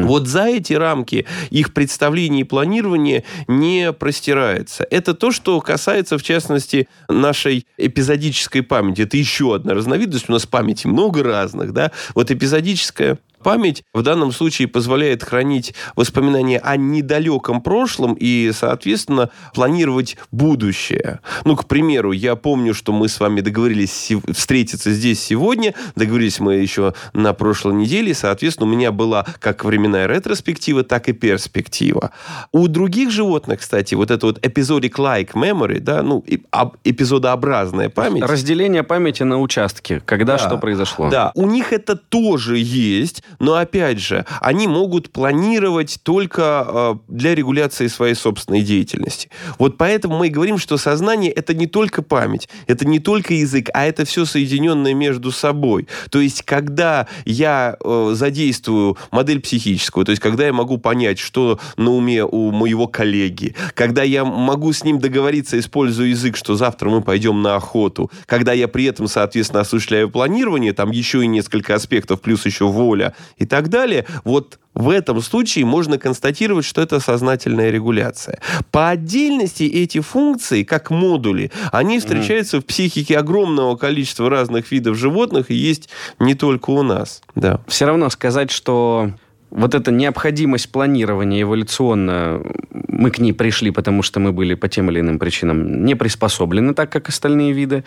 Вот за эти рамки их представления и планирования не простирается. Это то, что касается, в частности, нашей эпизодической памяти. Это еще одна разновидность. У нас памяти много разных. Да? Вот эпизодическая память в данном случае позволяет хранить воспоминания о недалеком прошлом и, соответственно, планировать будущее. Ну, к примеру, я помню, что мы с вами договорились встретиться здесь сегодня, договорились мы еще на прошлой неделе, соответственно, у меня была как временная ретроспектива, так и перспектива. У других животных, кстати, вот это вот episodic-like memory, да, ну, и- об- эпизодообразная память, Разделение памяти на участки. Когда Да. что произошло. да, у них это тоже есть, но опять же, они могут планировать только э, для регуляции своей собственной деятельности. Вот поэтому мы и говорим, что сознание это не только память, это не только язык, а это все соединенное между собой. То есть, когда я э, задействую модель психическую, то есть, когда я могу понять, что на уме у моего коллеги, когда я могу с ним договориться, используя язык, что завтра мы пойдем на охоту, когда я при этом, соответственно, осуществляю планирование, там еще и несколько аспектов, плюс еще воля и так далее, вот в этом случае можно констатировать, что это сознательная регуляция. По отдельности эти функции, как модули, они встречаются в психике огромного количества разных видов животных и есть не только у нас. Да. все равно сказать, что вот эта необходимость планирования эволюционно, мы к ней пришли, потому что мы были по тем или иным причинам не приспособлены так, как остальные виды.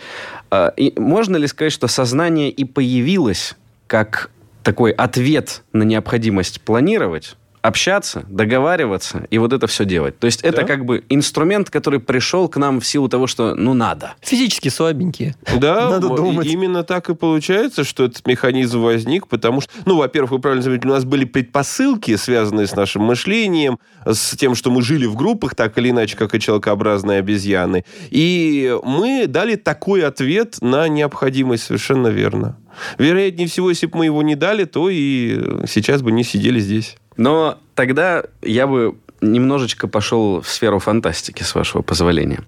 А, И можно ли сказать, что сознание и появилось как такой ответ на необходимость планировать, общаться, договариваться и вот это все делать. То есть это Да. как бы инструмент, который пришел к нам в силу того, что ну надо. Физически слабенькие. Да, Надо думать. именно так и получается, что этот механизм возник, потому что, ну, во-первых, вы правильно заметили, у нас были предпосылки, связанные с нашим мышлением, с тем, что мы жили в группах, так или иначе, как и человекообразные обезьяны. И мы дали такой ответ на необходимость, совершенно верно. Вероятнее всего, если бы мы его не дали, то и сейчас бы не сидели здесь. Но тогда я бы немножечко пошел в сферу фантастики, с вашего позволения.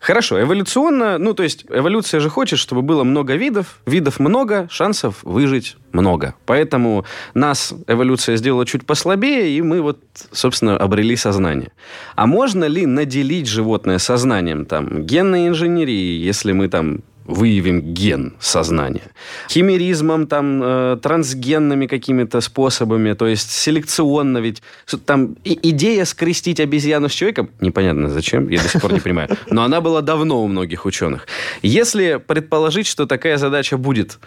Хорошо, эволюционно, ну, то есть эволюция же хочет, чтобы было много видов, видов много, шансов выжить много. Поэтому нас эволюция сделала чуть послабее, и мы вот, собственно, обрели сознание. А можно ли наделить животное сознанием, там, генной инженерии, если мы там выявим ген сознания. Химеризмом, там, э, трансгенными какими-то способами, то есть селекционно ведь. Там и, идея скрестить обезьяну с человеком, непонятно зачем, я до сих пор не понимаю, но она была давно у многих ученых. Если предположить, что такая задача будет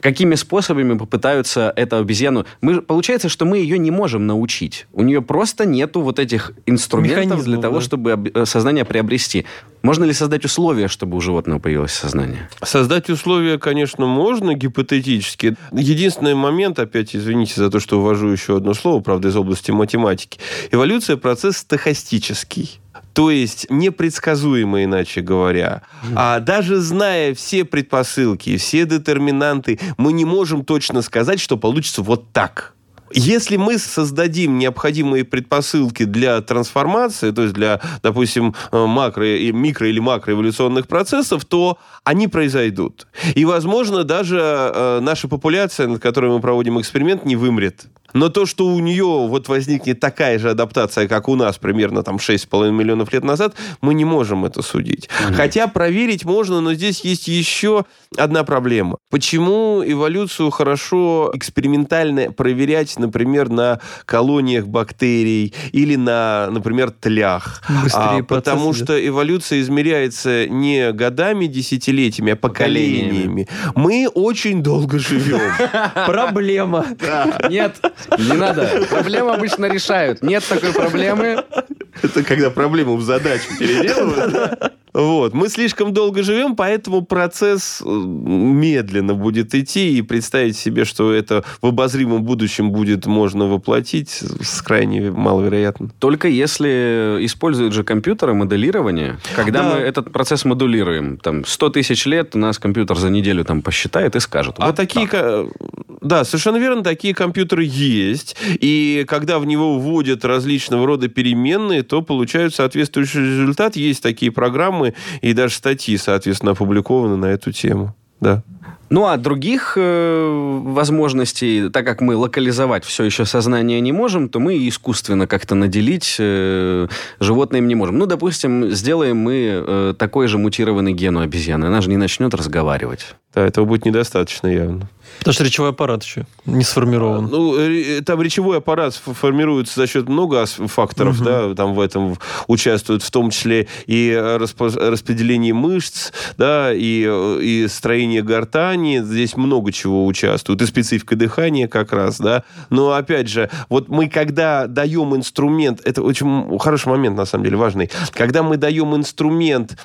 какими способами попытаются эту обезьяну... Мы, получается, что мы ее не можем научить. У нее просто нету вот этих инструментов для того, да. чтобы э, сознание приобрести. Можно ли создать условия, чтобы у животного появилось сознание? Создать условия, конечно, можно гипотетически. Единственный момент, опять извините за то, что ввожу еще одно слово, правда, из области математики. Эволюция – процесс стохастический то есть непредсказуемо, иначе говоря. А даже зная все предпосылки, все детерминанты, мы не можем точно сказать, что получится вот так. Если мы создадим необходимые предпосылки для трансформации, то есть для, допустим, э, макро, микро или макроэволюционных процессов, то они произойдут. И, возможно, даже э, наша популяция, над которой мы проводим эксперимент, не вымрет. Но то, что у нее вот возникнет такая же адаптация, как у нас примерно там 6,5 миллионов лет назад, мы не можем это судить. Mm-hmm. Хотя проверить можно, но здесь есть еще одна проблема. Почему эволюцию хорошо экспериментально проверять, например, на колониях бактерий или на, например, тлях? а, потому что эволюция измеряется не годами, десятилетиями, а поколениями. Мы очень долго живем. Проблема. Нет, не надо. Проблему обычно решают. Нет такой проблемы. Это когда проблему в задачу переделывают. Вот. Мы слишком долго живем, поэтому процесс э, медленно будет идти, и представить себе, что это в обозримом будущем будет можно воплотить, крайне маловероятно. Только если используют же компьютеры моделирование, когда да. мы этот процесс модулируем, там, 100 тысяч лет у нас компьютер за неделю там посчитает и скажет. А вот такие... Так. Да, совершенно верно, такие компьютеры есть, и когда в него вводят различного рода переменные, то получают соответствующий результат. Есть такие программы, и даже статьи, соответственно, опубликованы на эту тему. Да. Ну, а других э, возможностей, так как мы локализовать все еще сознание не можем, то мы искусственно как-то наделить э, животное им не можем. Ну, допустим, сделаем мы э, такой же мутированный ген у обезьяны. Она же не начнет разговаривать. Да, этого будет недостаточно явно. Потому что речевой аппарат еще не сформирован. А, ну, там речевой аппарат формируется за счет много факторов, угу. да, там в этом участвуют в том числе и распределение мышц, да, и, и строение гортани, здесь много чего участвует, и специфика дыхания как раз, да. Но, опять же, вот мы когда даем инструмент, это очень хороший момент, на самом деле, важный, когда мы даем инструмент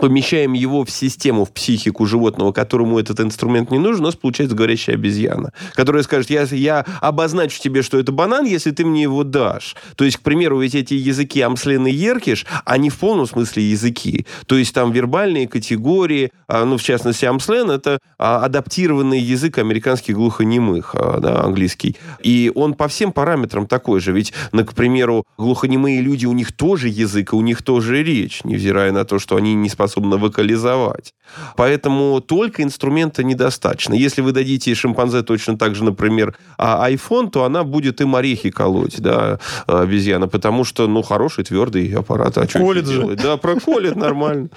помещаем его в систему, в психику животного, которому этот инструмент не нужен, у нас получается говорящая обезьяна, которая скажет, я, я обозначу тебе, что это банан, если ты мне его дашь. То есть, к примеру, ведь эти языки Амслен и Еркиш, они в полном смысле языки. То есть, там вербальные категории, а, ну, в частности, Амслен — это а, адаптированный язык американских глухонемых, а, да, английский. И он по всем параметрам такой же. Ведь, ну, к примеру, глухонемые люди, у них тоже язык, и у них тоже речь, невзирая на то, что они не способна вокализовать. Поэтому только инструмента недостаточно. Если вы дадите шимпанзе точно так же, например, а iPhone, то она будет им орехи колоть, да, обезьяна, потому что, ну, хороший твердый аппарат. А что колет же. Делать? Да, проколет нормально.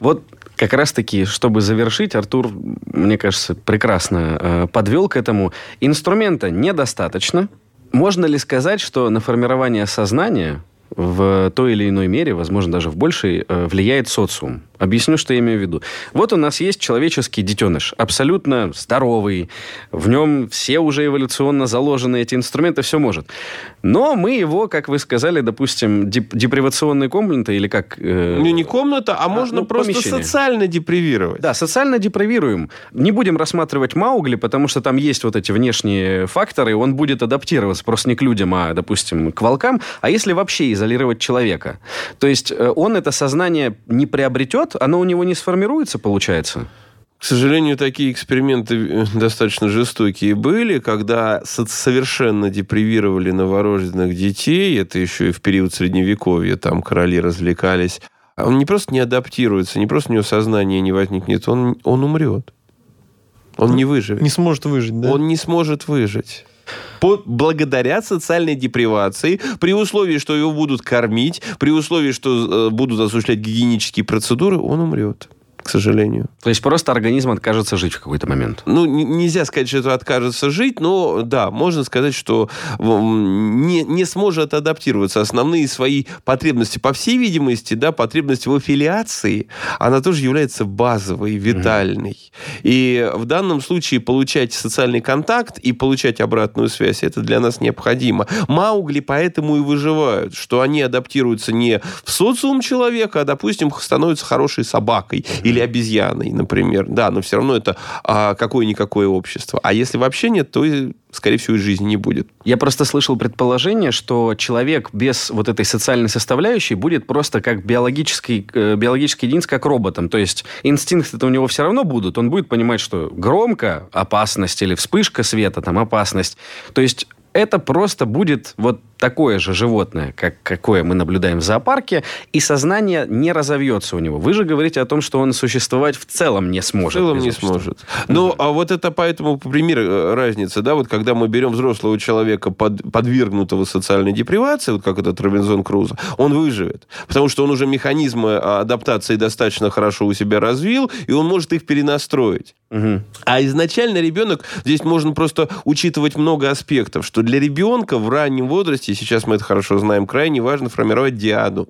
Вот как раз-таки, чтобы завершить, Артур, мне кажется, прекрасно э, подвел к этому. Инструмента недостаточно. Можно ли сказать, что на формирование сознания в той или иной мере, возможно, даже в большей, э, влияет социум. Объясню, что я имею в виду. Вот у нас есть человеческий детеныш, абсолютно здоровый, в нем все уже эволюционно заложены эти инструменты, все может. Но мы его, как вы сказали, допустим, деп- депривационной комнаты или как... Э, не, не комната, а, а можно ну, просто помещение. социально депривировать. Да, социально депривируем. Не будем рассматривать Маугли, потому что там есть вот эти внешние факторы, он будет адаптироваться просто не к людям, а, допустим, к волкам. А если вообще изолировать человека? То есть э, он это сознание не приобретет, оно у него не сформируется, получается? К сожалению, такие эксперименты э, достаточно жестокие были, когда совершенно депривировали новорожденных детей, это еще и в период Средневековья, там короли развлекались. Он не просто не адаптируется, не просто у него сознание не возникнет, он, он умрет. Он не выживет. Не сможет выжить, да? Он не сможет выжить благодаря социальной депривации, при условии, что его будут кормить, при условии, что э, будут осуществлять гигиенические процедуры, он умрет. К сожалению. То есть просто организм откажется жить в какой-то момент? Ну, нельзя сказать, что это откажется жить, но да, можно сказать, что не, не сможет адаптироваться. Основные свои потребности, по всей видимости, да, потребность в аффилиации, она тоже является базовой, витальной. Mm-hmm. И в данном случае получать социальный контакт и получать обратную связь, это для нас необходимо. Маугли поэтому и выживают, что они адаптируются не в социум человека, а, допустим, становятся хорошей собакой mm-hmm или обезьяной, например. Да, но все равно это а, какое-никакое общество. А если вообще нет, то, скорее всего, и жизни не будет. Я просто слышал предположение, что человек без вот этой социальной составляющей будет просто как биологический, э, биологический единиц, как роботом. То есть инстинкты-то у него все равно будут. Он будет понимать, что громко опасность или вспышка света, там опасность. То есть это просто будет вот такое же животное, как какое мы наблюдаем в зоопарке, и сознание не разовьется у него. Вы же говорите о том, что он существовать в целом не сможет. В целом не сможет. Ну, а вот это поэтому пример э, разницы, да, вот когда мы берем взрослого человека, под, подвергнутого социальной депривации, вот как этот Робинзон Крузо, он выживет. Потому что он уже механизмы адаптации достаточно хорошо у себя развил, и он может их перенастроить. Угу. А изначально ребенок, здесь можно просто учитывать много аспектов, что для ребенка в раннем возрасте, сейчас мы это хорошо знаем, крайне важно формировать диаду.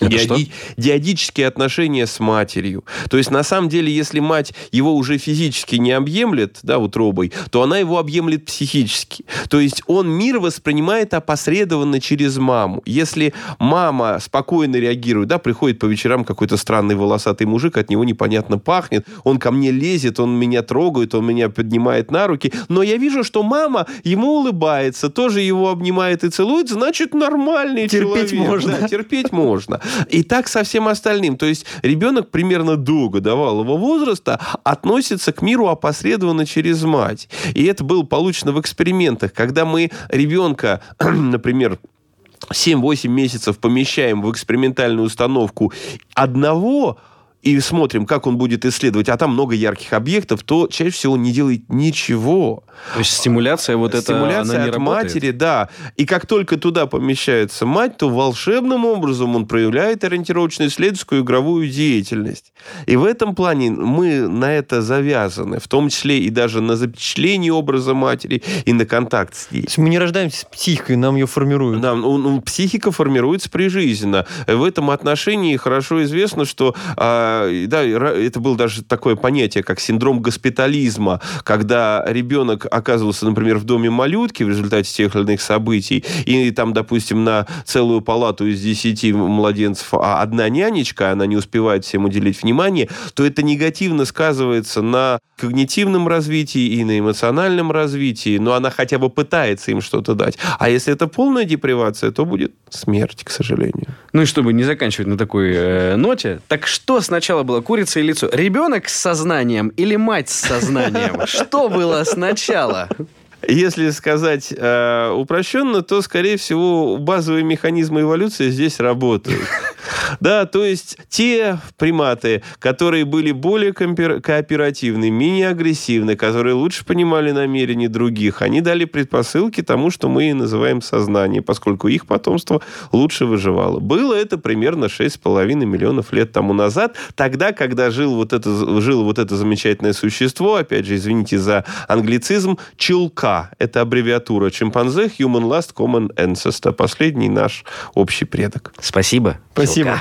Диади... Диадические отношения с матерью. То есть, на самом деле, если мать его уже физически не объемлет, да, утробой, то она его объемлет психически. То есть, он мир воспринимает опосредованно через маму. Если мама спокойно реагирует, да, приходит по вечерам какой-то странный волосатый мужик, от него непонятно пахнет, он ко мне лезет, он меня трогает, он меня поднимает на руки, но я вижу, что мама ему улыбается, тоже его обнимает и целует, значит, нормальный терпеть человек. Можно. Да, терпеть можно. И так со всем остальным. То есть ребенок примерно до годовалого возраста относится к миру опосредованно через мать. И это было получено в экспериментах, когда мы ребенка, например, 7-8 месяцев помещаем в экспериментальную установку одного и смотрим, как он будет исследовать, а там много ярких объектов, то чаще всего он не делает ничего. То есть стимуляция вот эта, Стимуляция она не от работает? матери, да. И как только туда помещается мать, то волшебным образом он проявляет ориентировочно-исследовательскую игровую деятельность. И в этом плане мы на это завязаны, в том числе и даже на запечатление образа матери и на контакт с ней. То есть мы не рождаемся с психикой, нам ее формируют. Да, ну, ну, психика формируется прижизненно. В этом отношении хорошо известно, что а, да, это было даже такое понятие, как синдром госпитализма, когда ребенок оказывался, например, в доме малютки в результате тех или иных событий, и там, допустим, на целую палату из десяти младенцев а одна нянечка, она не успевает всем уделить внимание, то это негативно сказывается на когнитивном развитии и на эмоциональном развитии, но она хотя бы пытается им что-то дать. А если это полная депривация, то будет смерть, к сожалению. Ну и чтобы не заканчивать на такой э, ноте, так что сначала было, курица или яйцо? Ребенок с сознанием или мать с сознанием? Что было сначала? Если сказать э, упрощенно, то, скорее всего, базовые механизмы эволюции здесь работают. Да, то есть те приматы, которые были более кооперативны, менее агрессивны, которые лучше понимали намерения других, они дали предпосылки тому, что мы и называем сознание, поскольку их потомство лучше выживало. Было это примерно 6,5 миллионов лет тому назад, тогда, когда жил вот это, жило вот это замечательное существо, опять же, извините за англицизм, Это аббревиатура чимпанзе Human Last Common Ancestor, последний наш общий предок. Спасибо. Спасибо.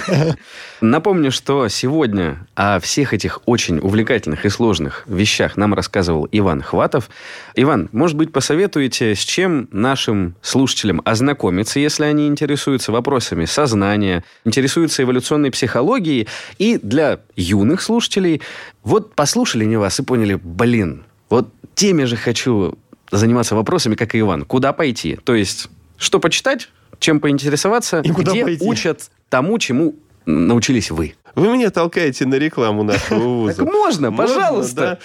Напомню, что сегодня о всех этих очень увлекательных и сложных вещах нам рассказывал Иван Хватов. Иван, может быть, посоветуете, с чем нашим слушателям ознакомиться, если они интересуются вопросами сознания, интересуются эволюционной психологией, и для юных слушателей, вот послушали не вас и поняли, блин, вот теми же хочу заниматься вопросами, как и Иван. Куда пойти? То есть, что почитать, чем поинтересоваться, и куда где пойти? учат тому, чему научились вы. Вы меня толкаете на рекламу нашего вуза. Так можно, пожалуйста.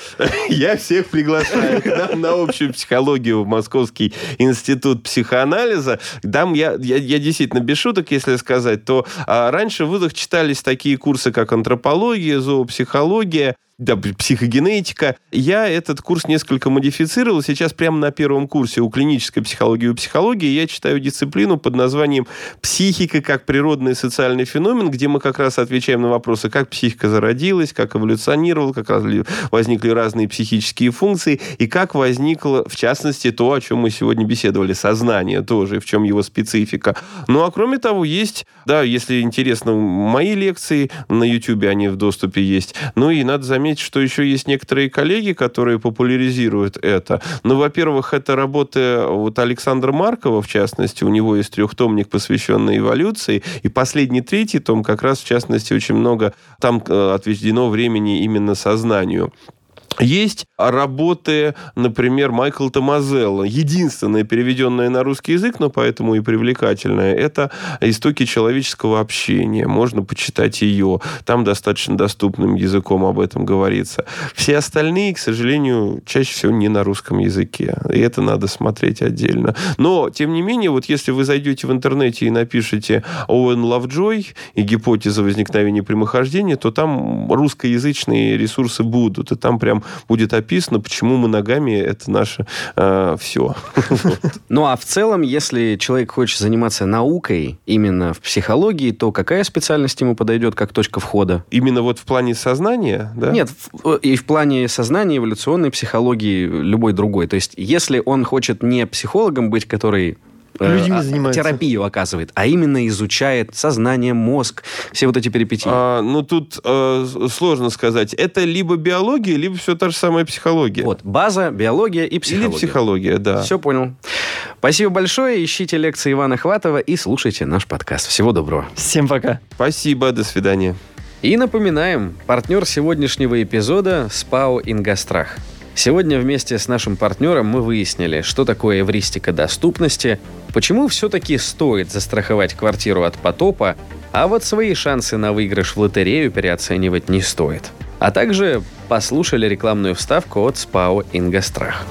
Я всех приглашаю к нам на общую психологию в Московский институт психоанализа. Там я, я, я действительно без шуток, если сказать, то а, раньше в вузах читались такие курсы, как антропология, зоопсихология, да, психогенетика. Я этот курс несколько модифицировал. Сейчас прямо на первом курсе у клинической психологии и психологии я читаю дисциплину под названием «Психика как природный и социальный феномен», где мы как раз отвечаем на вопросы, как психика зародилась, как эволюционировала, как возникли разные психические функции, и как возникло, в частности, то, о чем мы сегодня беседовали, сознание тоже, в чем его специфика. Ну, а кроме того, есть, да, если интересно, мои лекции на YouTube, они в доступе есть. Ну, и надо заметить, заметить, что еще есть некоторые коллеги, которые популяризируют это. Ну, во-первых, это работы вот Александра Маркова, в частности, у него есть трехтомник, посвященный эволюции, и последний третий том как раз, в частности, очень много там э, отведено времени именно сознанию. Есть работы, например, Майкла Томазелла, единственная переведенная на русский язык, но поэтому и привлекательная, это «Истоки человеческого общения». Можно почитать ее. Там достаточно доступным языком об этом говорится. Все остальные, к сожалению, чаще всего не на русском языке. И это надо смотреть отдельно. Но, тем не менее, вот если вы зайдете в интернете и напишите Оуэн Лавджой и гипотеза возникновения прямохождения, то там русскоязычные ресурсы будут. И там прям будет описано, почему мы ногами это наше э, все. Ну а в целом, если человек хочет заниматься наукой именно в психологии, то какая специальность ему подойдет как точка входа? Именно вот в плане сознания, да? Нет, и в плане сознания, эволюционной психологии, любой другой. То есть, если он хочет не психологом быть, который Э, людьми а, занимается. терапию оказывает, а именно изучает сознание, мозг, все вот эти перипетии. А, ну, тут э, сложно сказать. Это либо биология, либо все та же самая психология. Вот, база, биология и психология. Или психология, да. Все понял. Спасибо большое. Ищите лекции Ивана Хватова и слушайте наш подкаст. Всего доброго. Всем пока. Спасибо, до свидания. И напоминаем, партнер сегодняшнего эпизода – СПАО «Ингострах». Сегодня вместе с нашим партнером мы выяснили, что такое эвристика доступности, почему все-таки стоит застраховать квартиру от потопа, а вот свои шансы на выигрыш в лотерею переоценивать не стоит. А также послушали рекламную вставку от СПАО «Ингострах».